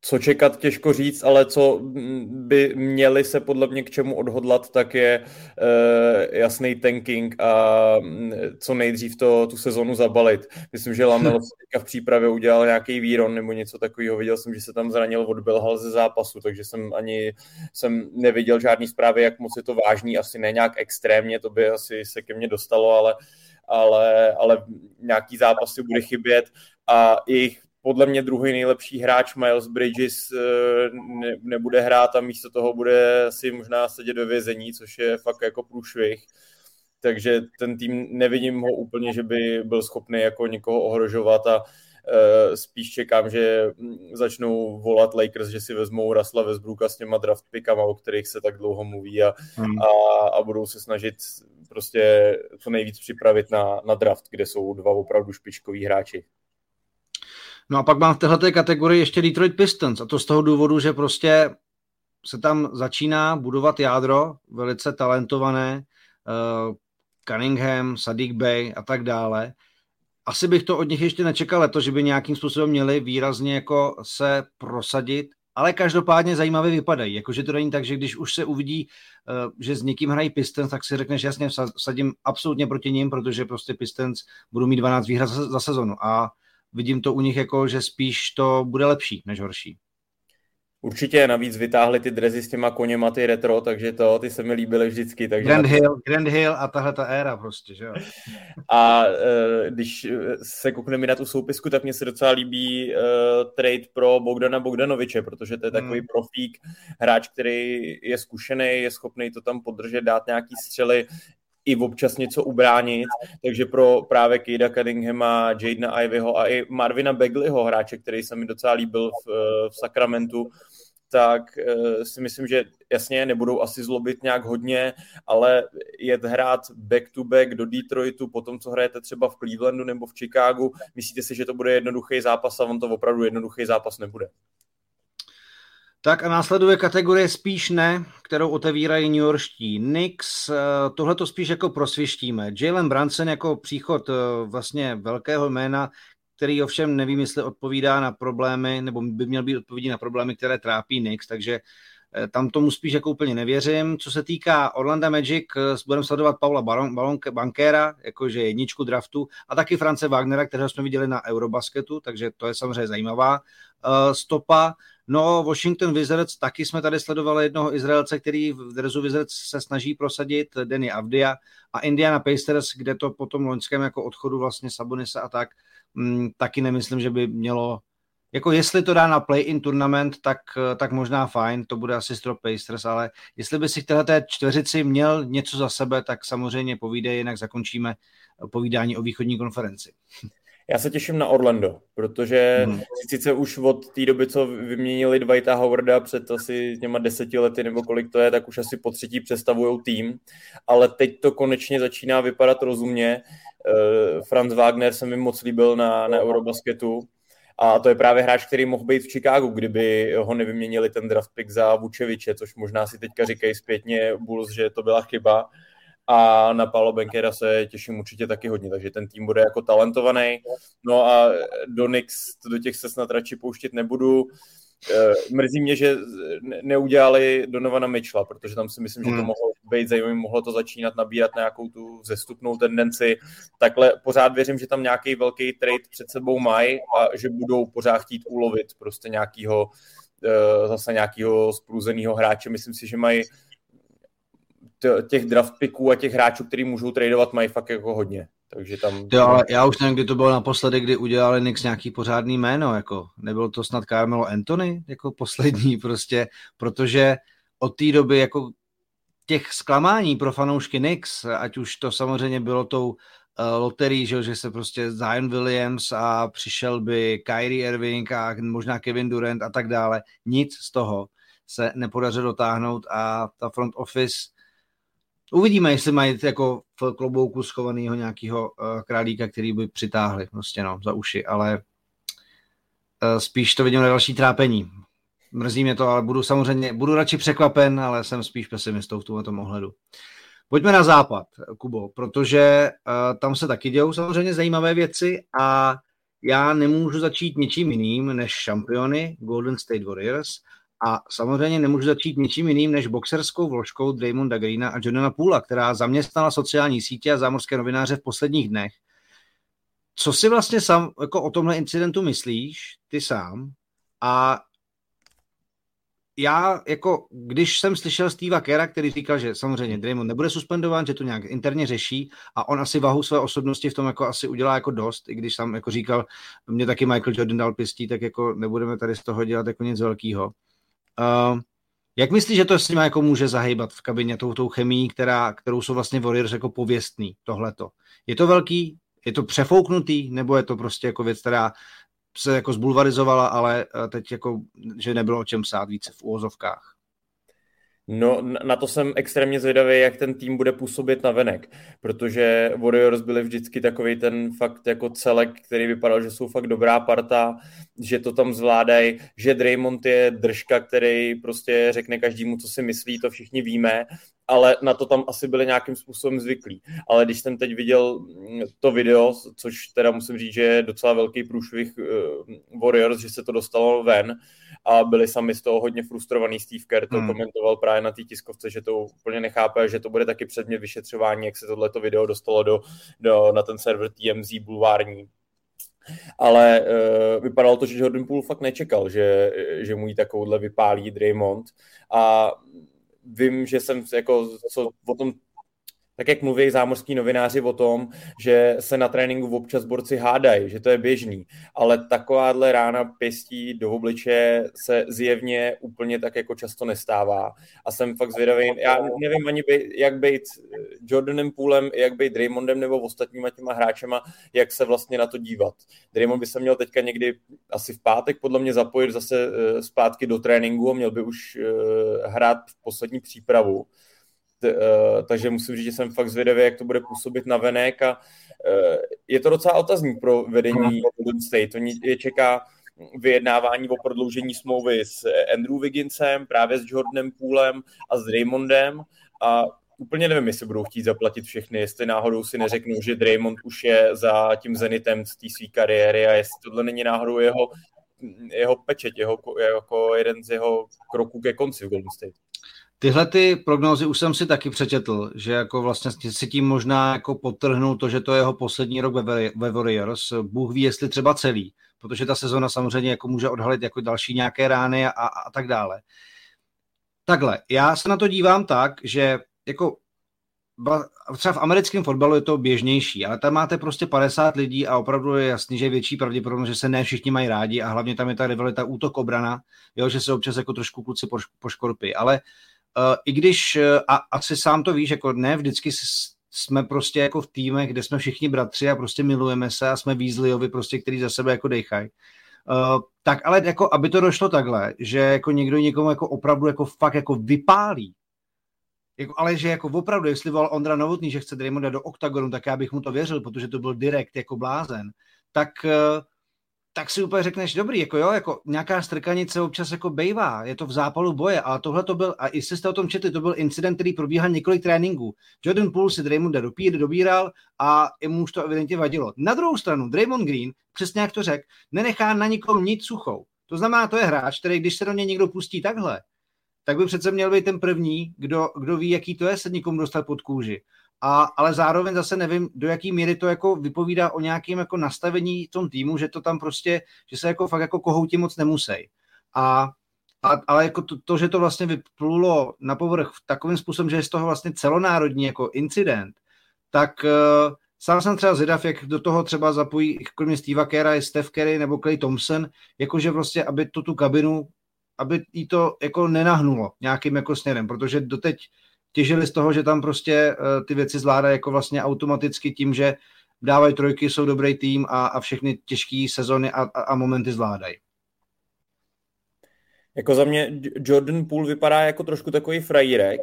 co čekat, těžko říct, ale co by měli se podle mě k čemu odhodlat, tak je uh, jasný tanking a mm, co nejdřív to, tu sezonu zabalit. Myslím, že Lamelo [LAUGHS] v přípravě udělal nějaký výron nebo něco takového. Viděl jsem, že se tam zranil od Belhal ze zápasu, takže jsem ani jsem neviděl žádný zprávy, jak moc je to vážný, asi ne nějak extrémně, to by asi se ke mně dostalo, ale ale, ale nějaký zápasy bude chybět a jejich podle mě druhý nejlepší hráč Miles Bridges eh, ne, nebude hrát a místo toho bude si možná sedět ve vězení, což je fakt jako průšvih. Takže ten tým nevidím ho úplně, že by byl schopný jako někoho ohrožovat a uh, spíš čekám, že začnou volat Lakers, že si vezmou Rasla Westbrooka s těma draft pickama, o kterých se tak dlouho mluví a, hmm. a, a budou se snažit prostě co nejvíc připravit na, na draft, kde jsou dva opravdu špičkoví hráči. No a pak mám v této kategorii ještě Detroit Pistons a to z toho důvodu, že prostě se tam začíná budovat jádro, velice talentované, uh, Cunningham, Sadiq Bey a tak dále. Asi bych to od nich ještě nečekal to, že by nějakým způsobem měli výrazně jako se prosadit, ale každopádně zajímavě vypadají. Jakože to není tak, že když už se uvidí, uh, že s někým hrají Pistons, tak si řekneš jasně, sadím absolutně proti ním, protože prostě Pistons budou mít 12 výhra za, za sezonu. A vidím to u nich jako, že spíš to bude lepší než horší. Určitě navíc vytáhli ty drezy s těma koněma, ty retro, takže to, ty se mi líbily vždycky. Takže Grand Hill, Grand Hill a tahle ta éra prostě, že jo. [LAUGHS] A uh, když se koukneme na tu soupisku, tak mně se docela líbí uh, trade pro Bogdana Bogdanoviče, protože to je takový hmm. profík, hráč, který je zkušený, je schopný to tam podržet, dát nějaký střely, i občas něco ubránit, takže pro právě Kejda Cunninghama, Jadena Ivyho a i Marvina Begleyho, hráče, který se mi docela líbil v, v Sacramentu, tak uh, si myslím, že jasně nebudou asi zlobit nějak hodně, ale jet hrát back to back do Detroitu po tom, co hrajete třeba v Clevelandu nebo v Chicagu, myslíte si, že to bude jednoduchý zápas a on to opravdu jednoduchý zápas nebude? Tak a následuje kategorie spíš ne, kterou otevírají New Yorkští Knicks. Eh, Tohle to spíš jako prosvištíme. Jalen Brunson jako příchod eh, vlastně velkého jména, který ovšem nevím, jestli odpovídá na problémy, nebo by měl být odpovědí na problémy, které trápí Knicks, takže eh, tam tomu spíš jako úplně nevěřím. Co se týká Orlando Magic, budeme sledovat Paula Baron, Bankera, jakože jedničku draftu, a taky France Wagnera, kterého jsme viděli na Eurobasketu, takže to je samozřejmě zajímavá stopa. No, Washington Wizards, taky jsme tady sledovali jednoho Izraelce, který v drezu Wizards se snaží prosadit, Denny Avdia, a Indiana Pacers, kde to po tom loňském jako odchodu vlastně Sabonisa a tak, m, taky nemyslím, že by mělo jako jestli to dá na play-in tournament, tak, tak možná fajn, to bude asi strop Pacers, ale jestli by si k té čtveřici měl něco za sebe, tak samozřejmě povídej, jinak zakončíme povídání o východní konferenci. Já se těším na Orlando, protože hmm. sice už od té doby, co vyměnili Dwighta Howarda před asi těma deseti lety nebo kolik to je, tak už asi po třetí představují tým, ale teď to konečně začíná vypadat rozumně. Uh, Franz Wagner se mi moc líbil na, na Eurobasketu a to je právě hráč, který mohl být v Chicagu, kdyby ho nevyměnili ten draft pick za Vučeviče, což možná si teďka říkají zpětně Bulls, že to byla chyba, a na Paulo Benkera se těším určitě taky hodně, takže ten tým bude jako talentovaný. No a do Knicks, do těch se snad radši pouštět nebudu. Eh, mrzí mě, že neudělali Donovana Mitchella, protože tam si myslím, že to hmm. mohlo být zajímavé, mohlo to začínat nabírat nějakou tu zestupnou tendenci. Takhle pořád věřím, že tam nějaký velký trade před sebou mají a že budou pořád chtít ulovit prostě nějakýho eh, zase nějakého spruzeného hráče. Myslím si, že mají těch draft picků a těch hráčů, který můžou tradovat, mají fakt jako hodně. Takže tam... Jo, ale já už nevím, kdy to bylo naposledy, kdy udělali Nix nějaký pořádný jméno, jako nebylo to snad Carmelo Anthony, jako poslední [LAUGHS] prostě, protože od té doby jako těch zklamání pro fanoušky Nix, ať už to samozřejmě bylo tou uh, loterii, že, že se prostě Zion Williams a přišel by Kyrie Irving a možná Kevin Durant a tak dále, nic z toho se nepodařilo dotáhnout a ta front office Uvidíme, jestli mají jako v klobouku schovaného nějakého uh, králíka, který by přitáhli prostě no, za uši, ale uh, spíš to vidím na další trápení. Mrzí mě to, ale budu samozřejmě, budu radši překvapen, ale jsem spíš pesimistou v tomto ohledu. Pojďme na západ, Kubo, protože uh, tam se taky dějou samozřejmě zajímavé věci a já nemůžu začít ničím jiným než šampiony Golden State Warriors a samozřejmě nemůžu začít ničím jiným než boxerskou vložkou Draymonda Greena a Jordana Poola, která zaměstnala sociální sítě a zámořské novináře v posledních dnech. Co si vlastně sám jako o tomhle incidentu myslíš, ty sám? A já, jako, když jsem slyšel Steva Kera, který říkal, že samozřejmě Draymond nebude suspendován, že to nějak interně řeší a on asi vahu své osobnosti v tom jako asi udělá jako dost, i když tam jako říkal, mě taky Michael Jordan dal pistí, tak jako nebudeme tady z toho dělat jako nic velkého. Uh, jak myslíš, že to s nimi jako může zahýbat v kabině tou, tou chemií, která, kterou jsou vlastně Warriors jako pověstný, tohleto? Je to velký, je to přefouknutý, nebo je to prostě jako věc, která se jako zbulvarizovala, ale eh, teď jako, že nebylo o čem sát více v úvozovkách? No, na to jsem extrémně zvědavý, jak ten tým bude působit na venek, protože Warriors byli vždycky takový ten fakt jako celek, který vypadal, že jsou fakt dobrá parta, že to tam zvládají, že Draymond je držka, který prostě řekne každému, co si myslí, to všichni víme, ale na to tam asi byli nějakým způsobem zvyklí. Ale když jsem teď viděl mm, to video, což teda musím říct, že je docela velký průšvih uh, Warriors, že se to dostalo ven, a byli sami z toho hodně frustrovaný. Steve Kerr to hmm. komentoval právě na té tiskovce, že to úplně nechápe, že to bude taky předmět vyšetřování, jak se tohleto video dostalo do, do, na ten server TMZ bulvární. Ale uh, vypadalo to, že Jordan Poole fakt nečekal, že, že mu ji takovouhle vypálí Draymond a vím, že jsem jako, co o tom tak jak mluví zámořský novináři o tom, že se na tréninku občas borci hádají, že to je běžný, ale takováhle rána pěstí do obliče se zjevně úplně tak jako často nestává. A jsem fakt zvědavý, já nevím ani, by, jak být Jordanem Poolem, jak být Draymondem nebo ostatníma těma hráčema, jak se vlastně na to dívat. Draymond by se měl teďka někdy asi v pátek podle mě zapojit zase eh, zpátky do tréninku a měl by už eh, hrát v poslední přípravu takže musím říct, že jsem fakt zvědavý, jak to bude působit na venek a eh, je to docela otazník pro vedení Golden State. Oni je čeká vyjednávání o prodloužení smlouvy s Andrew Wigginsem, právě s Jordanem Poolem a s Draymondem a úplně nevím, jestli budou chtít zaplatit všechny, jestli náhodou si neřeknou, že Draymond už je za tím zenitem z té své kariéry a jestli tohle není náhodou jeho, jeho pečet, jeho, jako jeden z jeho kroků ke konci v Golden State. Tyhle ty prognózy už jsem si taky přečetl, že jako vlastně si tím možná jako potrhnul to, že to je jeho poslední rok ve, ve Warriors. Bůh ví, jestli třeba celý, protože ta sezona samozřejmě jako může odhalit jako další nějaké rány a, a, tak dále. Takhle, já se na to dívám tak, že jako třeba v americkém fotbalu je to běžnější, ale tam máte prostě 50 lidí a opravdu je jasný, že je větší pravděpodobnost, že se ne všichni mají rádi a hlavně tam je ta rivalita útok-obrana, jo, že se občas jako trošku kluci poškorpí, ale i když, uh, a asi sám to víš, jako ne vždycky jsme prostě jako v týmech, kde jsme všichni bratři a prostě milujeme se a jsme výzliovi prostě, který za sebe jako dejchají. Uh, tak ale jako, aby to došlo takhle, že jako někdo někomu jako opravdu jako fakt jako vypálí, jako, ale že jako opravdu, jestli volal Ondra Novotný, že chce Draymonda do oktagonu, tak já bych mu to věřil, protože to byl direkt jako blázen, tak uh, tak si úplně řekneš, dobrý, jako jo, jako nějaká strkanice občas jako bejvá, je to v zápalu boje, ale tohle to byl, a i jste o tom četli, to byl incident, který probíhal několik tréninků. Jordan Poole si Draymonda dopír, dobíral a mu už to evidentně vadilo. Na druhou stranu, Draymond Green, přesně jak to řekl, nenechá na nikom nic suchou. To znamená, to je hráč, který když se do něj někdo pustí takhle, tak by přece měl být ten první, kdo, kdo ví, jaký to je se někomu dostat pod kůži a, ale zároveň zase nevím, do jaký míry to jako vypovídá o nějakém jako nastavení tom týmu, že to tam prostě, že se jako fakt jako kohouti moc nemusí. A, a, ale jako to, to, že to vlastně vyplulo na povrch takovým způsobem, že je z toho vlastně celonárodní jako incident, tak uh, sám jsem třeba zvědav, jak do toho třeba zapojí kromě Steva Kera i Steph Curry nebo Clay Thompson, jakože prostě, aby to tu kabinu, aby jí to jako nenahnulo nějakým jako směrem, protože doteď těžili z toho, že tam prostě eh, ty věci zvládají jako vlastně automaticky tím, že dávají trojky, jsou dobrý tým a, a všechny těžké sezony a, a, a momenty zvládají. Jako za mě Jordan Poole vypadá jako trošku takový frajírek,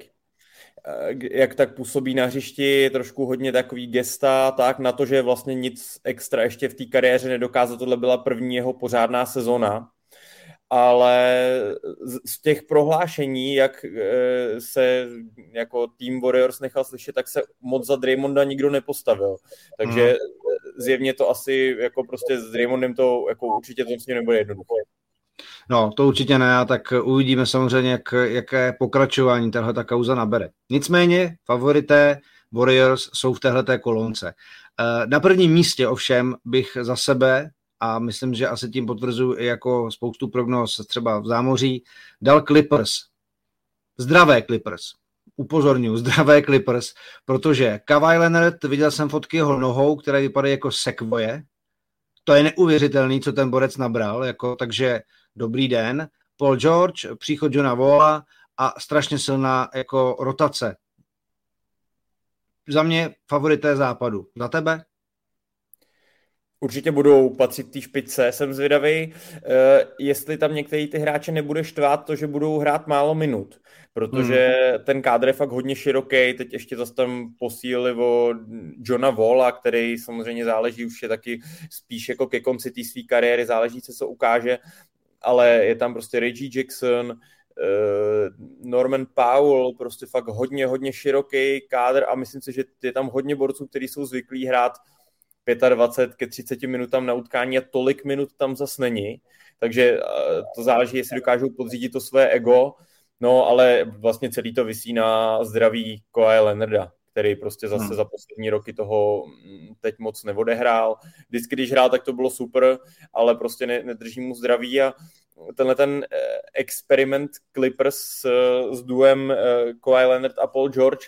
eh, jak tak působí na hřišti, trošku hodně takový gesta, tak na to, že vlastně nic extra ještě v té kariéře nedokázal, tohle byla první jeho pořádná sezona, ale z těch prohlášení, jak eh, se jako Team Warriors nechal slyšet, tak se moc za Draymonda nikdo nepostavil. Takže hmm. zjevně to asi jako prostě s Draymondem to jako určitě to nebude jednoduché. No, to určitě ne, a tak uvidíme samozřejmě, jak, jaké pokračování tahle ta kauza nabere. Nicméně favorité Warriors jsou v téhleté kolonce. Eh, na prvním místě ovšem bych za sebe a myslím, že asi tím potvrzuji i jako spoustu prognóz třeba v zámoří, dal Clippers. Zdravé Clippers. Upozorňuji, zdravé Clippers, protože Kawhi Leonard, viděl jsem fotky jeho nohou, které vypadají jako sekvoje. To je neuvěřitelný, co ten borec nabral, jako, takže dobrý den. Paul George, příchod Johna Vola a strašně silná jako rotace. Za mě favorité západu. Za tebe? Určitě budou patřit té špičce, jsem zvědavý, uh, jestli tam některý ty hráče nebude štvát to, že budou hrát málo minut, protože hmm. ten kádr je fakt hodně široký, teď ještě zase tam posílili o Johna Vola, který samozřejmě záleží už je taky spíš jako ke konci té své kariéry, záleží se, co ukáže, ale je tam prostě Reggie Jackson, uh, Norman Powell, prostě fakt hodně, hodně široký kádr a myslím si, že je tam hodně borců, kteří jsou zvyklí hrát 25 ke 30 minutám na utkání a tolik minut tam zas není. Takže to záleží, jestli dokážou podřídit to své ego, no ale vlastně celý to vysí na zdraví Kawhi Leonarda, který prostě zase hmm. za poslední roky toho mm, teď moc neodehrál. Vždycky, když hrál, tak to bylo super, ale prostě ne, nedrží mu zdraví a tenhle ten eh, experiment Clippers s, s duem eh, Kawhi Leonard a Paul George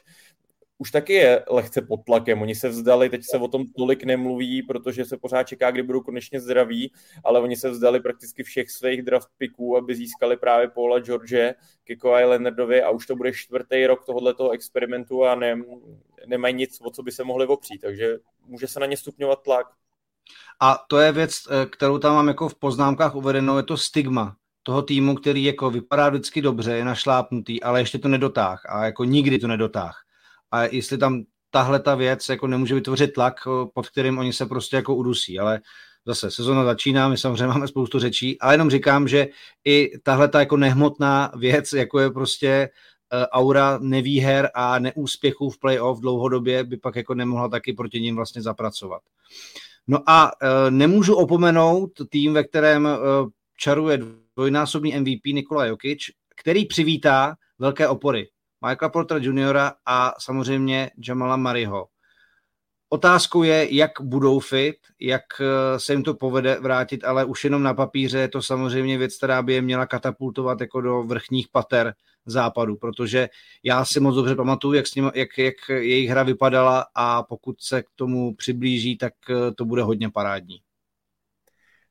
už taky je lehce pod tlakem. Oni se vzdali, teď se o tom tolik nemluví, protože se pořád čeká, kdy budou konečně zdraví, ale oni se vzdali prakticky všech svých draft picků, aby získali právě Paula George, Kiko Leonardovi a už to bude čtvrtý rok tohoto experimentu a ne, nemají nic, o co by se mohli opřít, takže může se na ně stupňovat tlak. A to je věc, eh, kterou tam mám jako v poznámkách uvedenou, je to stigma toho týmu, který jako vypadá vždycky dobře, je našlápnutý, ale ještě to nedotáh a jako nikdy to nedotáh. A jestli tam tahle ta věc jako nemůže vytvořit tlak, pod kterým oni se prostě jako udusí, ale zase sezona začíná, my samozřejmě máme spoustu řečí, ale jenom říkám, že i tahle ta jako nehmotná věc, jako je prostě uh, aura nevýher a neúspěchů v playoff dlouhodobě by pak jako nemohla taky proti ním vlastně zapracovat. No a uh, nemůžu opomenout tým, ve kterém uh, čaruje dvojnásobný MVP Nikola Jokic, který přivítá velké opory. Michaela Porter Jr. a samozřejmě Jamala Mariho. Otázkou je, jak budou fit, jak eh, se jim to povede vrátit, ale už jenom na papíře je to samozřejmě věc, která by je měla katapultovat jako do vrchních pater západu, protože já si moc dobře pamatuju, jak, s ním, jak, jak jejich hra vypadala a pokud se k tomu přiblíží, tak eh, to bude hodně parádní.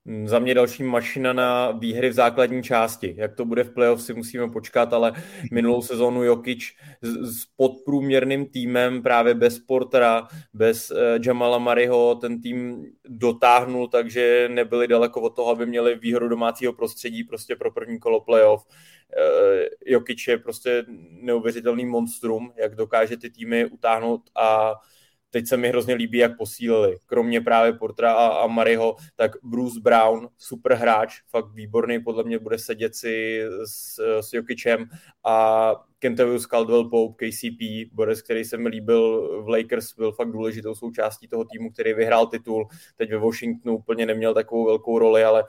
Mm, za mě další mašina na výhry v základní části. Jak to bude v playoff si musíme počkat, ale minulou sezónu Jokic s podprůměrným týmem právě bez Portera, bez uh, Jamala Mariho ten tým dotáhnul, takže nebyli daleko od toho, aby měli výhodu domácího prostředí prostě pro první kolo playoff. Uh, Jokic je prostě neuvěřitelný monstrum, jak dokáže ty týmy utáhnout a teď se mi hrozně líbí, jak posílili. Kromě právě Portra a, a Mariho, tak Bruce Brown, super hráč, fakt výborný, podle mě bude sedět si s, s Jokičem a Kentavius Caldwell Pope, KCP, Boris, který se mi líbil v Lakers, byl fakt důležitou součástí toho týmu, který vyhrál titul. Teď ve Washingtonu úplně neměl takovou velkou roli, ale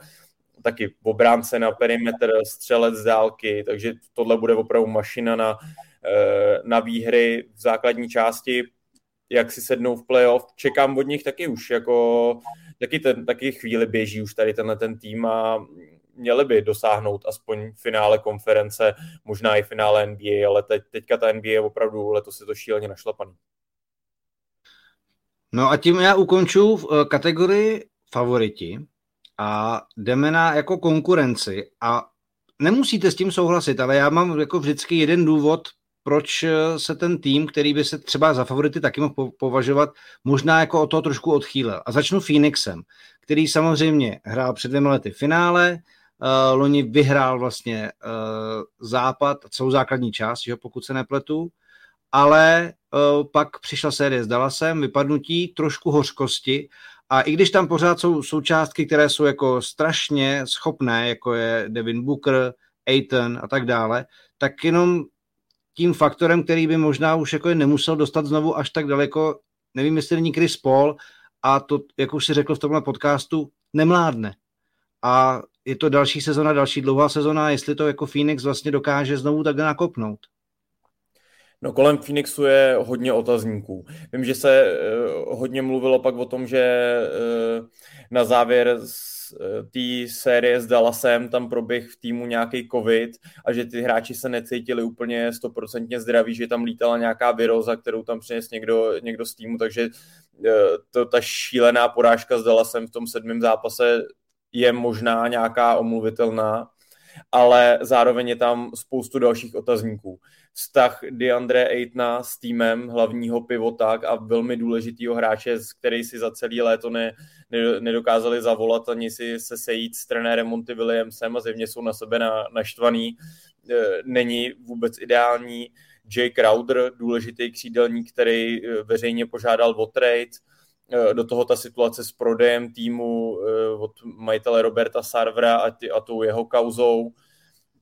taky obránce na perimetr, střelec z dálky, takže tohle bude opravdu mašina na, eh, na výhry v základní části jak si sednou v playoff. Čekám od nich taky už, jako taky, ten, taky chvíli běží už tady tenhle ten tým a měli by dosáhnout aspoň finále konference, možná i finále NBA, ale teď, teďka ta NBA je opravdu letos je to šíleně našlapaný. No a tím já ukonču v eh, kategorii favoriti a jdeme na jako konkurenci a nemusíte s tím souhlasit, ale já mám jako vždycky jeden důvod, proč eh, se ten tým, který by se třeba za favority taky mohl považovat, možná jako o to trošku odchýlil. A začnu Phoenixem, který samozřejmě hrál před dvěma lety finále, uh, loni vyhrál vlastně uh, západ, celou základní část, že, pokud se nepletu, ale uh, pak přišla série s Dallasem, vypadnutí, trošku hořkosti a i když tam pořád jsou součástky, které jsou jako strašně schopné, jako je Devin Booker, Aiton a tak dále, tak jenom tím faktorem, který by možná už jako nemusel dostat znovu až tak daleko, nevím, jestli není Chris Paul, a to, jak už si řekl v tomhle podcastu, nemládne. A je to další sezona, další dlouhá sezona, jestli to jako Phoenix vlastně dokáže znovu takhle nakopnout. No kolem Phoenixu je hodně otazníků. Vím, že se uh, hodně mluvilo pak o tom, že uh, na závěr té série s Dallasem tam proběh v týmu nějaký covid a že ty hráči se necítili úplně stoprocentně zdraví, že tam lítala nějaká viroza, kterou tam přines někdo, někdo z týmu, takže eh, to, ta šílená porážka s Dallasem v tom sedmém zápase je možná nějaká omluvitelná, ale zároveň je tam spoustu dalších otazníků. Vztah DeAndre Aitna s týmem hlavního pivota a velmi důležitýho hráče, který si za celý léto ne, ne, nedokázali zavolat ani si se sejít s trenérem Monty Williamsem a zjevně jsou na sebe na, naštvaný. E, není vůbec ideální. Jay Crowder, důležitý křídelník, který e, veřejně požádal o trade, e, do toho ta situace s prodejem týmu od majitele Roberta Sarvera a, ty, a tou jeho kauzou.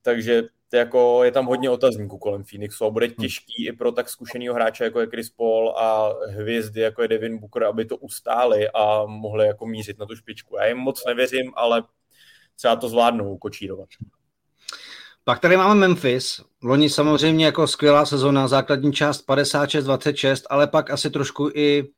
Takže to jako je tam hodně otazníků kolem Phoenixu a bude hm. těžký i pro tak zkušeného hráče, jako je Chris Paul a hvězdy, jako je Devin Booker, aby to ustáli a mohli jako mířit na tu špičku. Já jim moc nevěřím, ale třeba to zvládnou kočírovat. Pak tady máme Memphis. Loni samozřejmě jako skvělá sezona, základní část 56-26, ale pak asi trošku i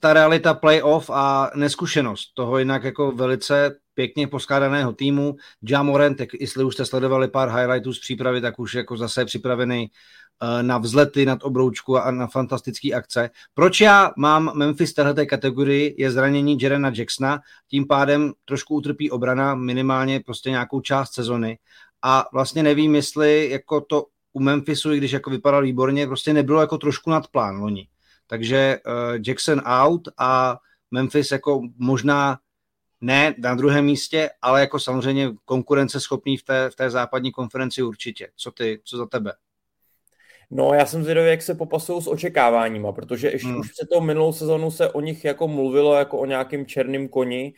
ta realita playoff a neskušenost toho jinak jako velice pěkně poskládaného týmu. Jamorant, jestli už jste sledovali pár highlightů z přípravy, tak už jako zase připravený eh, na vzlety nad obroučku a na fantastické akce. Proč já mám Memphis v této kategorii, je zranění Jerena Jacksona, tím pádem trošku utrpí obrana, minimálně prostě nějakou část sezony a vlastně nevím, jestli jako to u Memphisu, i když jako vypadal výborně, prostě nebylo jako trošku nad plán loni. Takže uh, Jackson out a Memphis jako možná ne na druhém místě, ale jako samozřejmě konkurenceschopný v té, v té západní konferenci určitě. Co ty, co za tebe? No, já jsem zvědavý, jak se popasují s očekáváníma, protože ještě hmm. už před tou minulou sezonu se o nich jako mluvilo jako o nějakém černém koni.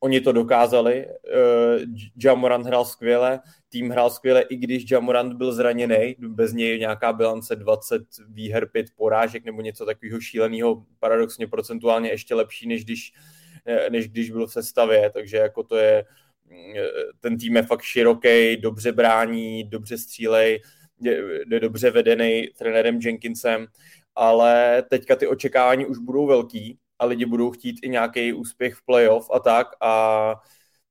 Oni to dokázali. Uh, Jamorant hrál skvěle, tým hrál skvěle, i když Jamorant byl zraněný, bez něj nějaká bilance 20 výher, 5 porážek nebo něco takového šíleného, paradoxně procentuálně ještě lepší, než když, eh, než když byl v sestavě, takže jako to je, eh, ten tým je fakt široký, dobře brání, dobře střílej, je, dobře vedený trenérem Jenkinsem, ale teďka ty očekávání už budou velký a lidi budou chtít i nějaký úspěch v playoff a tak a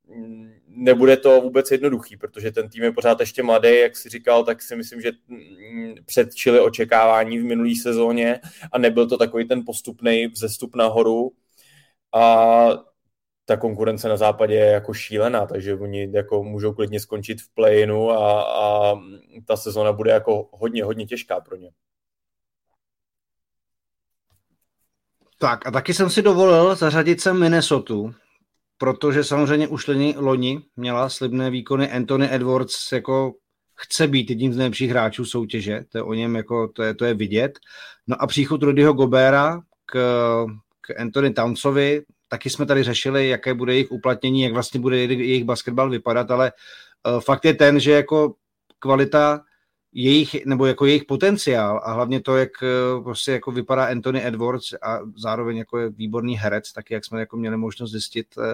mm, nebude to vůbec jednoduchý, protože ten tým je pořád ještě mladý, jak si říkal, tak si myslím, že mm, předčili očekávání v minulé sezóně a nebyl to takový ten postupný vzestup nahoru a ta konkurence na západě je jako šílená, takže oni jako můžou klidně skončit v play-inu a, a ta sezona bude jako hodně, hodně těžká pro ně. Tak a taky jsem si dovolil zařadit sem Minnesota, protože samozřejmě už loni, loni měla slibné výkony Anthony Edwards jako chce být jedním z nejlepších hráčů soutěže, to je o něm jako, to je, to je vidět. No a příchod Rudyho Gobera k, k Anthony Townsovi, taky jsme tady řešili, jaké bude jejich uplatnění, jak vlastně bude jejich basketbal vypadat, ale uh, fakt je ten, že jako kvalita jejich, nebo jako jejich potenciál a hlavně to, jak uh, prostě jako vypadá Anthony Edwards a zároveň jako je výborný herec, tak jak jsme jako měli možnost zjistit uh,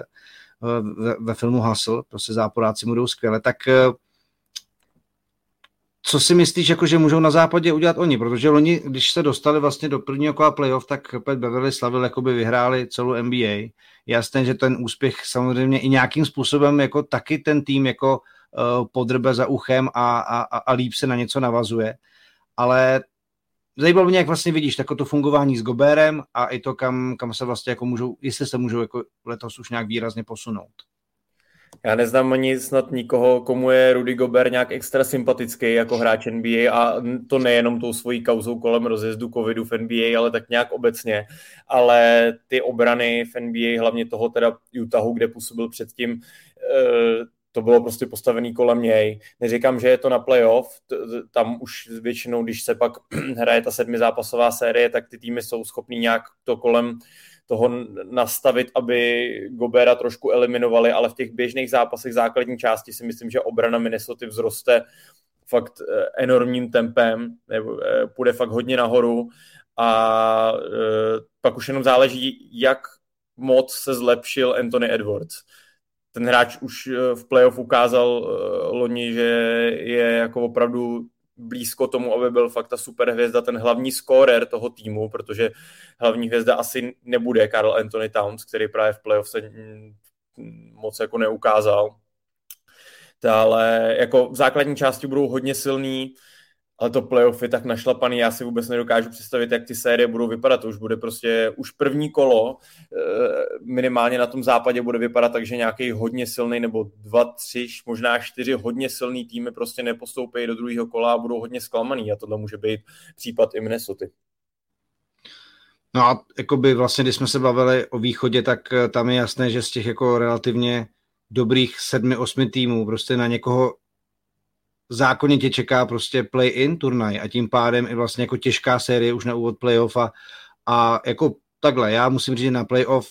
ve, ve filmu Hustle, prostě záporáci budou skvěle, tak co si myslíš, jako, že můžou na západě udělat oni? Protože oni, když se dostali vlastně do prvního kola playoff, tak Pat Beverly slavil, jako by vyhráli celou NBA. Jasné, že ten úspěch samozřejmě i nějakým způsobem jako taky ten tým jako uh, podrbe za uchem a, a, a líp se na něco navazuje. Ale zajímalo mě, jak vlastně vidíš tako to fungování s Goberem a i to, kam, kam se vlastně jako můžou, jestli se můžou jako letos už nějak výrazně posunout. Já neznám ani snad nikoho, komu je Rudy Gobert nějak extra sympatický jako hráč NBA a to nejenom tou svojí kauzou kolem rozjezdu covidu v NBA, ale tak nějak obecně. Ale ty obrany v NBA, hlavně toho teda Utahu, kde působil předtím, eh, to bylo prostě postavený kolem něj. Neříkám, že je to na playoff, tam už většinou, když se pak [CLEARS THROAT] hraje ta sedmizápasová série, tak ty týmy jsou schopný nějak to kolem toho nastavit, aby Gobera trošku eliminovali, ale v těch běžných zápasech základní části si myslím, že obrana Minnesota vzroste fakt eh, enormním tempem, nebo eh, půjde fakt hodně nahoru a eh, pak už jenom záleží, jak moc se zlepšil Anthony Edwards. Ten hráč už v playoff ukázal loni, že je jako opravdu blízko tomu, aby byl fakt ta superhvězda, ten hlavní scorer toho týmu, protože hlavní hvězda asi nebude Karl Anthony Towns, který právě v playoff se moc jako neukázal. Ale jako v základní části budou hodně silný, ale to playoff je tak našlapaný, já si vůbec nedokážu představit, jak ty série budou vypadat. To už bude prostě, už první kolo eh, minimálně na tom západě bude vypadat tak, že nějaký hodně silný nebo dva, tři, možná čtyři hodně silný týmy prostě nepostoupí do druhého kola a budou hodně zklamaný a tohle může být případ i Minnesota. No a jakoby vlastně, když jsme se bavili o východě, tak eh, tam je jasné, že z těch jako relativně dobrých sedmi, osmi týmů prostě na někoho zákonně tě čeká prostě play-in turnaj a tím pádem i vlastně jako těžká série už na úvod playoff a, a jako takhle, já musím říct, že na playoff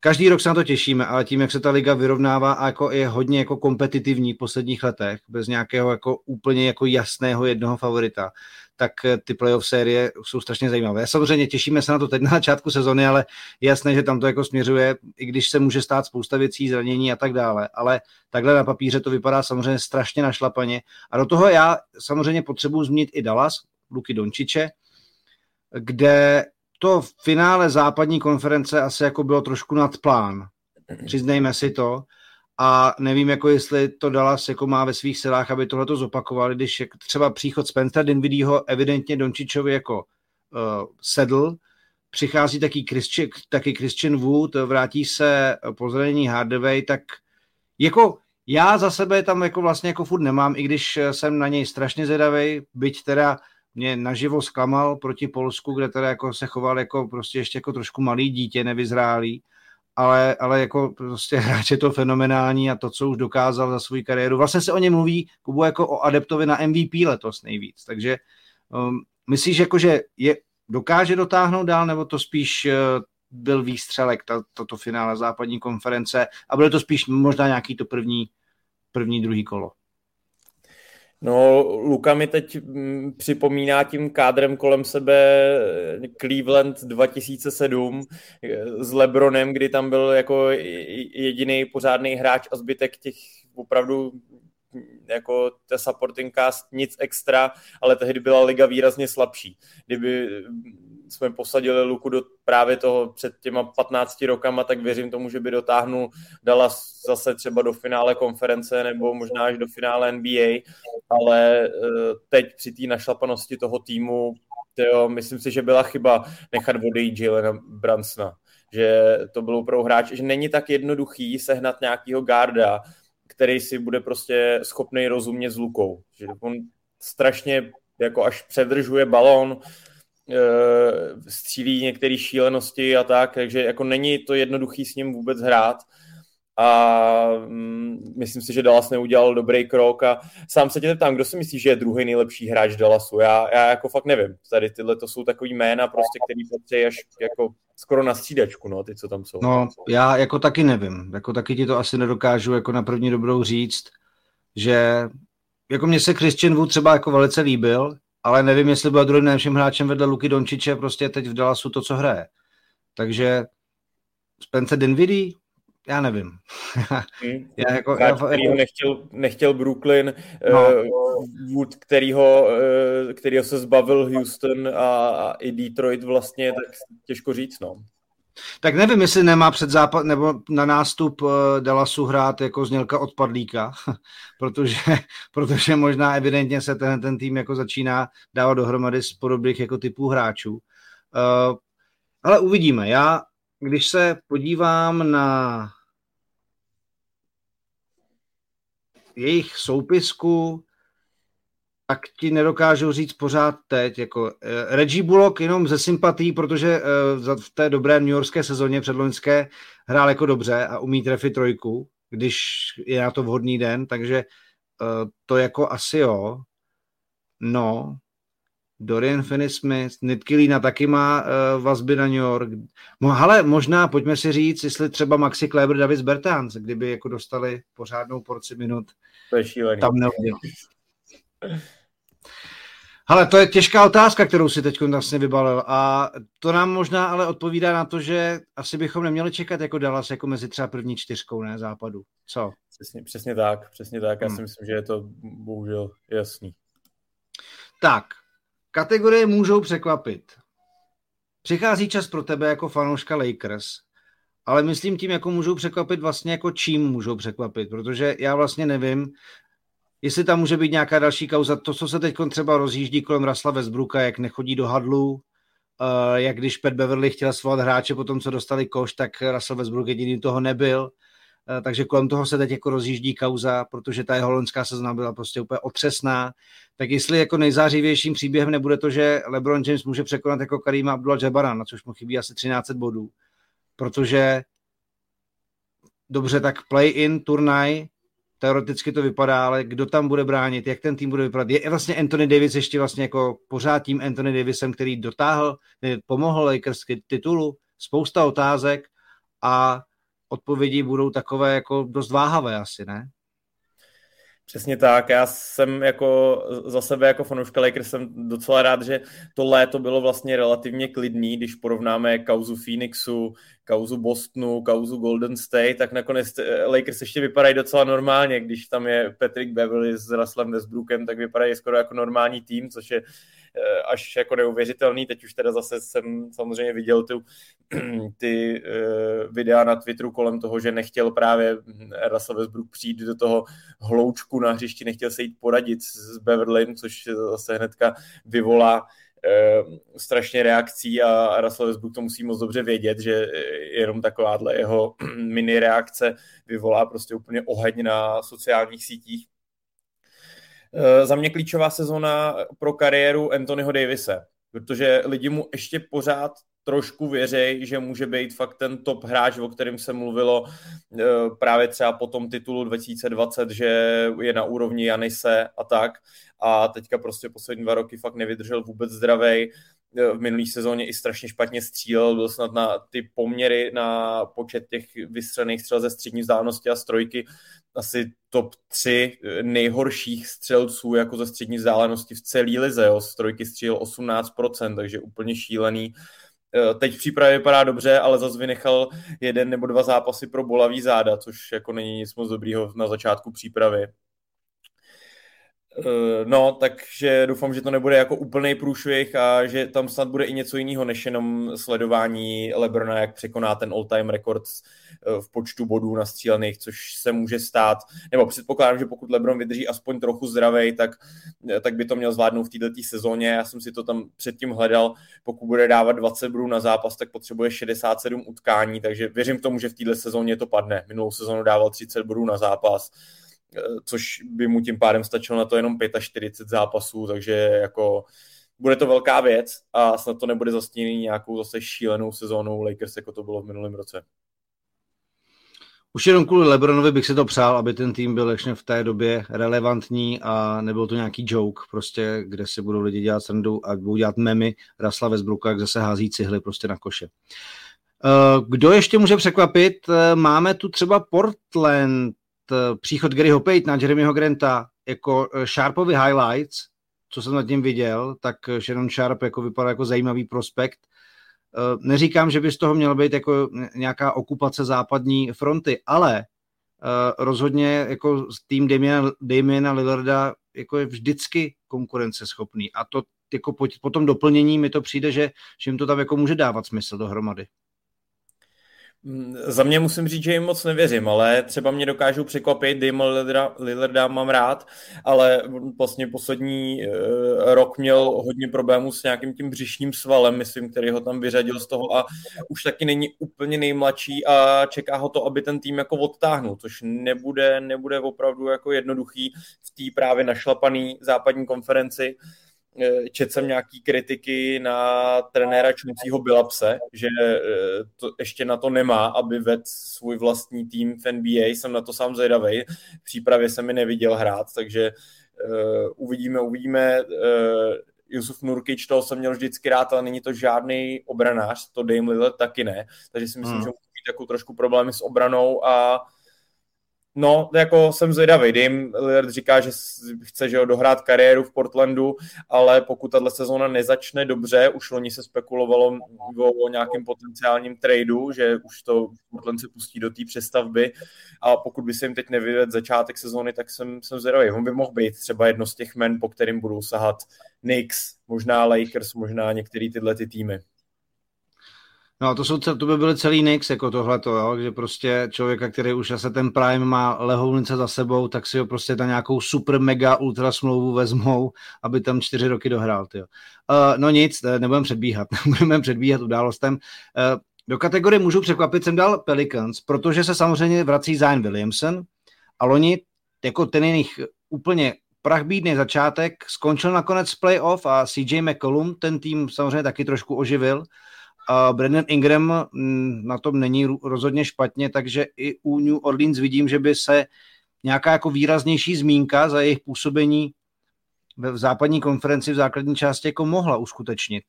každý rok se na to těšíme, ale tím, jak se ta liga vyrovnává a jako je hodně jako kompetitivní v posledních letech, bez nějakého jako úplně jako jasného jednoho favorita, tak eh, ty playoff série jsou strašně zajímavé. Samozřejmě těšíme se na to teď na začátku sezony, ale jasné, že tam to jako směřuje, i když se může stát spousta věcí, zranění a tak dále. Ale takhle na papíře to vypadá samozřejmě strašně našlapaně. A do toho já samozřejmě potřebuji zmínit i Dallas, Luky Dončiče, kde to v finále západní konference asi jako bylo trošku nad plán. Přiznejme si to. A nevím, jako jestli to Dallas jako má ve svých silách, aby tohle to zopakovali, když třeba příchod Spencer Dinwiddieho evidentně Dončičovi jako uh, sedl, přichází taky Christian, taky Christian Wood, vrátí se po zranění Hardaway, tak jako já za sebe tam jako vlastně jako furt nemám, i když jsem na něj strašně zvědavý, byť teda mě naživo zklamal proti Polsku, kde teda jako se choval jako prostě ještě jako trošku malý dítě, nevyzrálý, ale, ale jako prostě [LAUGHS] hráč je to fenomenální a to, co už dokázal za svou kariéru. Vlastně se o něm mluví, Kubu, jako o adeptovi na MVP letos nejvíc, takže um, myslíš, jako, že je, dokáže dotáhnout dál, nebo to spíš uh, byl výstřelek, ta, toto finále západní konference a bude to spíš možná nějaký to první, první, druhý kolo? No, Luka mi teď mm, připomíná tím kádrem kolem sebe eh, Cleveland 2007 eh, s Lebronem, kdy tam byl jako jediný pořádný hráč a zbytek těch opravdu mm, jako ta supporting cast nic extra, ale tehdy byla liga výrazně slabší. Kdyby jsme posadili Luku do právě toho před těma 15 rokama, tak věřím tomu, že by dotáhnul dala zase třeba do finále konference nebo možná až do finále NBA, ale eh, teď při té našlapanosti toho týmu, tyjo, myslím si, že byla chyba nechat odejít Jalena Bransona, že to byl opravdu hráč, že není tak jednoduchý sehnat nějakýho garda, který si bude prostě schopný rozumět s Lukou. Že on strašně jako až předržuje balon, Eh, střílí některé šílenosti a tak, takže jako není to jednoduchý s ním vůbec hrát a mm, myslím si, že Dallas neudělal dobrý krok a sám se tě tam, kdo si myslí, že je druhý nejlepší hráč Dallasu? Já, já jako fakt nevím. Tady tyhle to jsou takový jména prostě, který patří až jako skoro na střídačku, no, ty, co tam jsou. No, já jako taky nevím. Jako taky ti to asi nedokážu jako na první dobrou říct, že jako mně se Christian Wood třeba jako velice líbil, ale nevím, jestli byl druhým nejlepším hráčem vedle Luky Dončiče, prostě teď v Dallasu to, co hraje. Takže Spencer Dinwiddie, já nevím. Hmm. [LAUGHS] já jako, Hráč, já, kterýho nechtěl, nechtěl Brooklyn, no. uh, Wood, kterýho, uh, kterýho se zbavil Houston a, a i Detroit vlastně, tak těžko říct, no. Tak nevím, jestli nemá před západ, nebo na nástup uh, Dallasu hrát jako znělka odpadlíka, [LAUGHS] protože, [LAUGHS] protože možná evidentně se ten, ten tým jako začíná dávat dohromady z podobných jako typů hráčů. Uh, ale uvidíme. Já, když se podívám na jejich soupisku, tak ti nedokážu říct pořád teď. Jako, eh, Reggie Bullock jenom ze sympatí, protože eh, v té dobré New Yorkské sezóně předloňské hrál jako dobře a umí trefit trojku, když je na to vhodný den, takže eh, to jako asi jo. No, Dorian Finney-Smith, Nitkilina taky má uh, vazby na New York. No, ale možná, pojďme si říct, jestli třeba Maxi Kleber, Davis Bertans, kdyby jako dostali pořádnou porci minut. To je šílený. Tam neudělal. [LAUGHS] Ale to je těžká otázka, kterou si teď vlastně vybalil a to nám možná ale odpovídá na to, že asi bychom neměli čekat jako Dallas jako mezi třeba první čtyřkou, ne, západu. Co? Přesně, přesně tak, přesně tak. Já hmm. si myslím, že je to bohužel jasný. Tak, kategorie můžou překvapit. Přichází čas pro tebe jako fanouška Lakers, ale myslím tím, jako můžou překvapit vlastně jako čím můžou překvapit, protože já vlastně nevím, jestli tam může být nějaká další kauza, to, co se teď třeba rozjíždí kolem Rasla Westbrooka, jak nechodí do hadlu, uh, jak když Pat Beverly chtěl svolat hráče po tom, co dostali koš, tak Russell Westbrook jediný toho nebyl, uh, takže kolem toho se teď jako rozjíždí kauza, protože ta holandská sezona byla prostě úplně otřesná, tak jestli jako nejzářivějším příběhem nebude to, že LeBron James může překonat jako Karima Abdullah-Jabara, na což mu chybí asi 13 bodů, protože dobře, tak play-in turnaj teoreticky to vypadá, ale kdo tam bude bránit, jak ten tým bude vypadat. Je vlastně Anthony Davis ještě vlastně jako pořád tím Anthony Davisem, který dotáhl, pomohl Lakers k titulu, spousta otázek a odpovědi budou takové jako dost váhavé asi, ne? Přesně tak, já jsem jako za sebe jako fanouška Lakers jsem docela rád, že to léto bylo vlastně relativně klidný, když porovnáme kauzu Phoenixu, kauzu Bostonu, kauzu Golden State, tak nakonec eh, Lakers ještě vypadají docela normálně, když tam je Patrick Beverly s Russellem Westbrookem, tak vypadají skoro jako normální tým, což je až jako neuvěřitelný. Teď už teda zase jsem samozřejmě viděl tu, [CLEARS THROAT] ty uh, videa na Twitteru kolem toho, že nechtěl právě Russell Westbrook přijít do toho hloučku na hřišti, nechtěl se jít poradit s Beverlym, což zase hnedka vyvolá Eh, strašně reakcí a Russell Westbrook to musí moc dobře vědět, že jenom takováhle jeho [CLEARS THROAT] mini reakce vyvolá prostě úplně oheň na sociálních sítích. Eh, za mě klíčová sezona pro kariéru Anthonyho Davise, protože lidi mu ještě pořád trošku věřej, že může být fakt ten top hráč, o kterém se mluvilo eh, právě třeba po tom titulu 2020, že je na úrovni Janise a tak. A teďka prostě poslední dva roky fakt nevydržel vůbec zdravej. V minulý sezóně i strašně špatně střílel, byl snad na ty poměry na počet těch vystřelených střel ze střední vzdálenosti a strojky asi top 3 eh, nejhorších střelců jako ze střední vzdálenosti v celé lize. Jo. Strojky střílel 18%, takže úplně šílený. Eh, teď v přípravě vypadá dobře, ale zase vynechal jeden nebo dva zápasy pro bolavý záda, což jako není nic moc dobrýho na začátku přípravy. Eh, no, takže doufám, že to nebude jako úplný průšvih a že tam snad bude i něco jiného, než jenom sledování Lebrona, jak překoná ten all-time rekord eh, v počtu bodů nastřílených, což se může stát, nebo předpokládám, že pokud Lebron vydrží aspoň trochu zdravej, tak, eh, tak by to měl zvládnout v této sezóně. Já jsem si to tam předtím hledal, pokud bude dávat 20 bodů na zápas, tak potřebuje 67 utkání, takže věřím tomu, že v této sezóně to padne. Minulou sezónu dával 30 bodů na zápas, což by mu tím pádem stačilo na to jenom 45 zápasů, takže jako bude to velká věc a snad to nebude zastíněný nějakou zase šílenou sezónou Lakers, jako to bylo v minulém roce. Už jenom kvůli Lebronovi bych si to přál, aby ten tým byl ještě v té době relevantní a nebyl to nějaký joke, prostě, kde si budou lidi dělat srandu a budou dělat memy Rasla Westbrooka, jak zase hází cihly prostě na koše. Eh, kdo ještě může překvapit? Eh, máme tu třeba Portland, Eh, příchod Garyho na Jeremyho Granta jako eh, Sharpovi highlights, co jsem nad tím viděl, tak eh, Shannon Sharp jako vypadá jako zajímavý prospekt. Neříkám, že by z toho měla být jako nějaká okupace západní fronty, ale rozhodně jako tým Damiena, Damiena Lillarda jako je vždycky konkurenceschopný a to jako po, po tom doplnění mi to přijde, že, že jim to tam jako může dávat smysl dohromady. Za mě musím říct, že jim moc nevěřím, ale třeba mě dokážou překvapit, Dame Lillarda, Lillarda mám rád, ale vlastně poslední uh, rok měl hodně problémů s nějakým tím břišním svalem, myslím, který ho tam vyřadil z toho a už taky není úplně nejmladší a čeká ho to, aby ten tým jako odtáhnul, což nebude, nebude opravdu jako jednoduchý v té právě našlapaný západní konferenci. Eh, četl jsem nějaký kritiky na trenéra Čuncího Bilapse, že eh, to ještě na to nemá, aby vedl svůj vlastní tým v NBA, jsem na to sám zvědavý. V přípravě jsem mi neviděl hrát, takže uh, uvidíme, uvidíme. Uh, Jusuf Nurkic, toho jsem měl vždycky rád, ale není to žádný obranář, to Dame Lillard taky ne, takže si myslím, hmm. že může mít jako trošku problémy s obranou a No, jako jsem zvědavý. Dim Lillard říká, že chce že ho dohrát kariéru v Portlandu, ale pokud tahle sezóna nezačne dobře, už loni se spekulovalo o nějakém potenciálním tradu, že už to Portland se pustí do té přestavby a pokud by se jim teď nevyvedl začátek sezóny, tak jsem, jsem zvědavý. On by mohl být třeba jedno z těch men, po kterým budou sahat Knicks, možná Lakers, možná některé tyhle ty týmy. No to, jsou, to by byly celý Knicks, jako tohleto, jo? že prostě člověka, který už asi ten Prime má lehounice za sebou, tak si ho prostě na nějakou super mega ultra smlouvu vezmou, aby tam čtyři roky dohrál. Uh, no nic, nebudeme předbíhat, [LAUGHS] nebudeme předbíhat událostem. Uh, do kategorie můžu překvapit jsem dal Pelicans, protože se samozřejmě vrací Zion Williamson a loni jako ten jejich úplně prachbídný začátek skončil nakonec playoff a CJ McCollum ten tým samozřejmě taky trošku oživil a Brandon Ingram mm, na tom není rozhodně špatně, takže i u New Orleans vidím, že by se nějaká jako výraznější zmínka za jejich působení v západní konferenci v základní části jako mohla uskutečnit.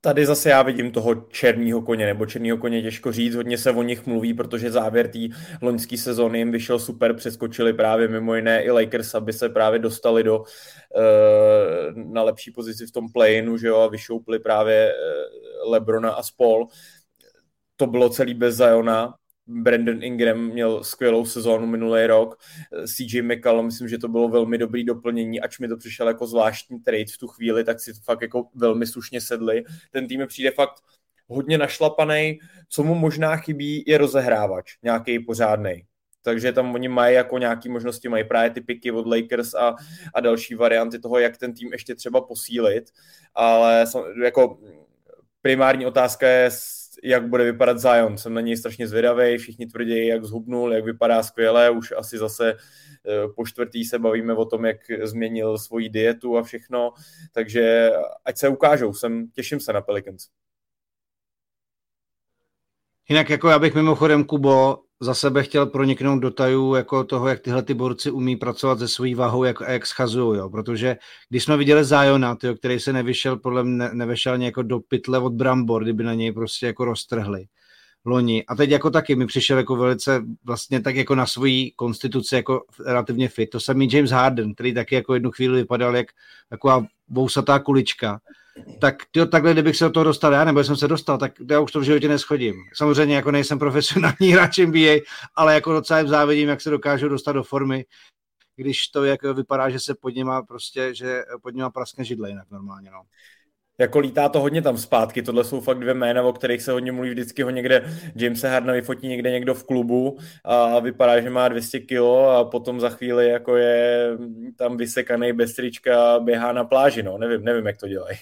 Tady zase já vidím toho černého koně, nebo černého koně těžko říct, hodně se o nich mluví, protože závěr té loňské sezóny jim vyšel super, přeskočili právě mimo jiné i Lakers, aby se právě dostali do, uh, na lepší pozici v tom play že jo, a vyšoupli právě uh, Lebrona a spol. to bylo celý bez Zajona, Brandon Ingram měl skvělou sezónu minulý rok, CJ McCallum, myslím, že to bylo velmi dobrý doplnění, ač mi to přišel jako zvláštní trade v tu chvíli, tak si to fakt jako velmi slušně sedli. Ten tým je přijde fakt hodně našlapaný, co mu možná chybí, je rozehrávač, nějaký pořádný. Takže tam oni mají jako nějaké možnosti, mají právě ty piky od Lakers a, a další varianty toho, jak ten tým ještě třeba posílit, ale jako primární otázka je, jak bude vypadat Zion. Jsem na něj strašně zvědavý, všichni tvrdí, jak zhubnul, jak vypadá skvěle, už asi zase eh, po čtvrtý se bavíme o tom, jak změnil svoji dietu a všechno, takže ať se ukážou, jsem, těším se na Pelicans. Jinak jako já bych mimochodem, Kubo, za sebe chtěl proniknout do tajů jako toho, jak tyhle ty borci umí pracovat se svojí váhou jak, a jak schazují, jo. protože když jsme viděli Zajona, tyjo, který se nevyšel, podle mě nevešel jako do pytle od brambor, kdyby na něj prostě jako roztrhli loni. A teď jako taky mi přišel jako velice vlastně tak jako na svoji konstituci jako relativně fit. To samý James Harden, který taky jako jednu chvíli vypadal jak taková vousatá kulička tak tyjo, takhle, kdybych se do toho dostal já, nebo jsem se dostal, tak já už to v životě neschodím. Samozřejmě jako nejsem profesionální [LAUGHS] hráč NBA, ale jako docela jim závidím, jak se dokážou dostat do formy, když to jak vypadá, že se pod něma prostě, že pod něma praskne židle jinak normálně, no. Jako lítá to hodně tam zpátky, tohle jsou fakt dvě jména, o kterých se hodně mluví vždycky ho někde, James Hardna vyfotí někde někdo v klubu a vypadá, že má 200 kilo a potom za chvíli jako je tam vysekaný bez trička běhá na pláži, no, nevím, nevím, jak to dělají.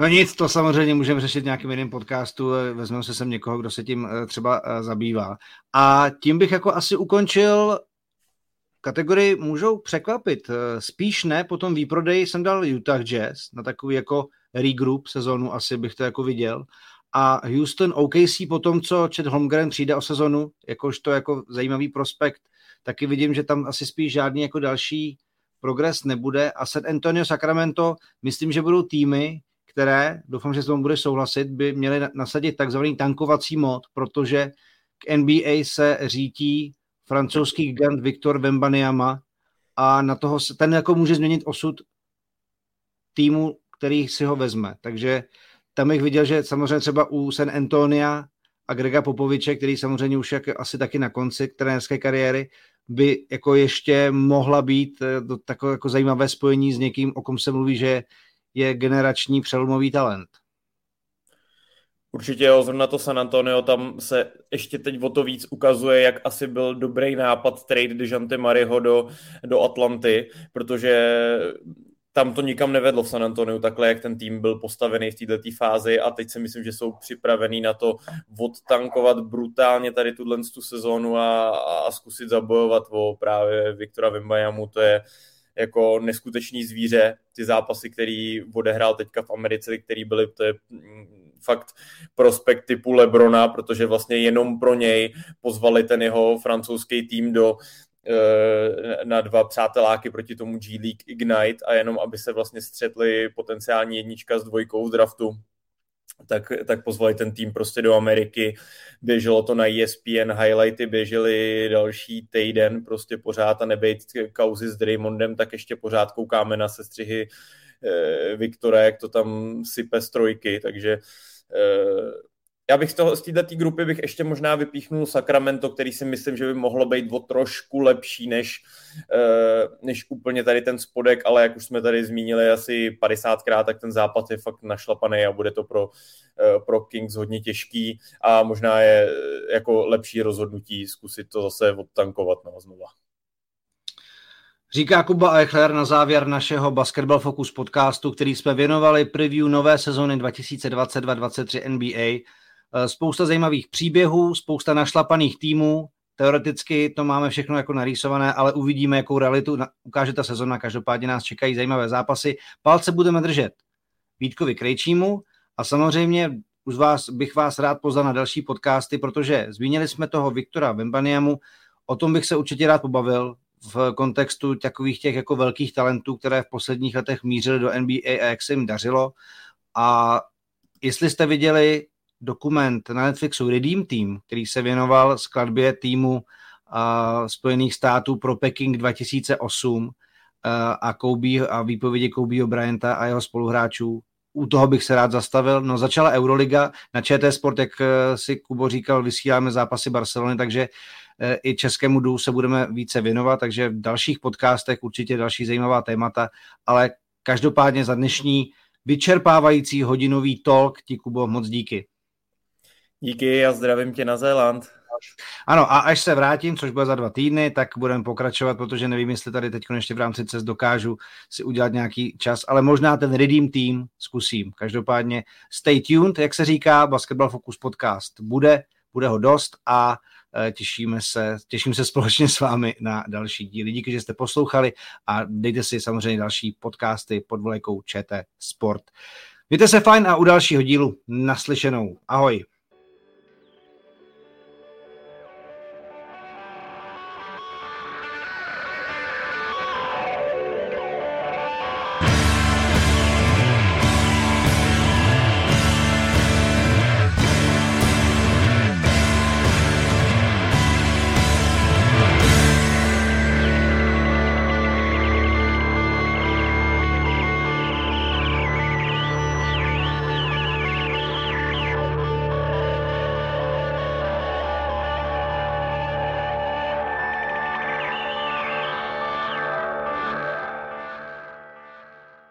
No nic, to samozřejmě můžeme řešit nějakým jiným podcastu, vezmeme se sem někoho, kdo se tím eh, třeba eh, zabývá. A tím bych jako asi ukončil kategorii můžou překvapit. Eh, spíš ne, potom výprodej jsem dal Utah Jazz na takový jako regroup sezonu, asi bych to jako viděl. A Houston OKC po tom, co Chet Holmgren přijde o sezonu, jakož to jako zajímavý prospekt, taky vidím, že tam asi spíš žádný jako další progres nebude. A San Antonio Sacramento, myslím, že budou týmy, které, doufám, že s tomu bude souhlasit, by měly nasadit takzvaný tankovací mod, protože k NBA se řítí francouzský gigant Viktor Vembanyama a na toho se, ten jako může změnit osud týmu, který si ho vezme. Takže tam bych viděl, že samozřejmě třeba u San Antonia a Grega Popoviče, který samozřejmě už jak asi taky na konci trenérské kariéry, by jako ještě mohla být eh, to takové jako zajímavé spojení s někým, o kom se mluví, že je generační přelomový talent. Určitě jo, zrovna to San Antonio, tam se ještě teď o to víc ukazuje, jak asi byl dobrý nápad trade Dejante Mariho do, do Atlanty, protože tam to nikam nevedlo v San Antonio, takhle jak ten tým byl postavený v této fázi a teď si myslím, že jsou připravený na to odtankovat brutálně tady tuhle tu sezónu a, a zkusit zabojovat o právě Viktora Vimbajamu, to je jako neskutečný zvíře, ty zápasy, který odehrál teďka v Americe, který byly, to je mm, fakt prospekt typu Lebrona, protože vlastně jenom pro něj pozvali ten jeho francouzský tým do eh, na dva přáteláky proti tomu G League Ignite a jenom aby se vlastně střetli potenciální jednička s dvojkou z draftu, tak, tak pozvali ten tým prostě do Ameriky. Běželo to na ESPN, highlighty běžely další týden prostě pořád a nebejt kauzy s Draymondem, tak ještě pořád koukáme na sestřihy eh, Viktora, jak to tam sype z trojky, takže eh, já bych z, toho, z této grupy bych ještě možná vypíchnul Sacramento, který si myslím, že by mohlo být o trošku lepší než, eh, než úplně tady ten spodek, ale jak už jsme tady zmínili asi 50krát, tak ten západ je fakt našlapaný a bude to pro, eh, pro Kings hodně těžký a možná je eh, jako lepší rozhodnutí zkusit to zase odtankovat no, znova. Říká Kuba Eichler na závěr našeho Basketball Focus podcastu, který jsme věnovali preview nové sezóny 2022-2023 NBA. Eh, spousta zajímavých příběhů, spousta našlapaných týmů, teoreticky to máme všechno jako narýsované, ale uvidíme, jakou realitu ukáže ta sezona. Každopádně nás čekají zajímavé zápasy. Palce budeme držet Vítkovi Krejčímu a samozřejmě už vás, bych vás rád pozval na další podcasty, protože zmínili jsme toho Viktora Vembaniamu, o tom bych se určitě rád pobavil v kontextu takových těch jako velkých talentů, které v posledních letech mířily do NBA a jak se jim dařilo. A jestli jste viděli dokument na Netflixu Redeem Team, který se věnoval skladbě týmu uh, Spojených států pro Peking 2008 uh, a, Kobe, a výpovědi Kobeho Bryanta a jeho spoluhráčů. u toho bych se rád zastavil. No začala Euroliga, na ČT Sport, jak eh, si Kubo říkal, vysíláme zápasy Barcelony, takže eh, i českému dů se budeme více věnovat, takže v dalších podcastech určitě další zajímavá témata, ale každopádně za dnešní vyčerpávající hodinový talk ti, Kubo, moc díky. Díky a zdravím tě na Zéland. Ano, a až se vrátím, což bude za dva týdny, tak budeme pokračovat, protože nevím, jestli tady teď ještě v rámci cest dokážu si udělat nějaký čas, ale možná ten Redeem Team zkusím. Každopádně stay tuned, jak se říká, Basketball Focus podcast bude, bude ho dost a e, těšíme se, těším se společně s vámi na další díly. Díky, že jste poslouchali a dejte si samozřejmě další podcasty pod vlajkou ČT Sport. Mějte se fajn a u dalšího dílu naslyšenou. Ahoj.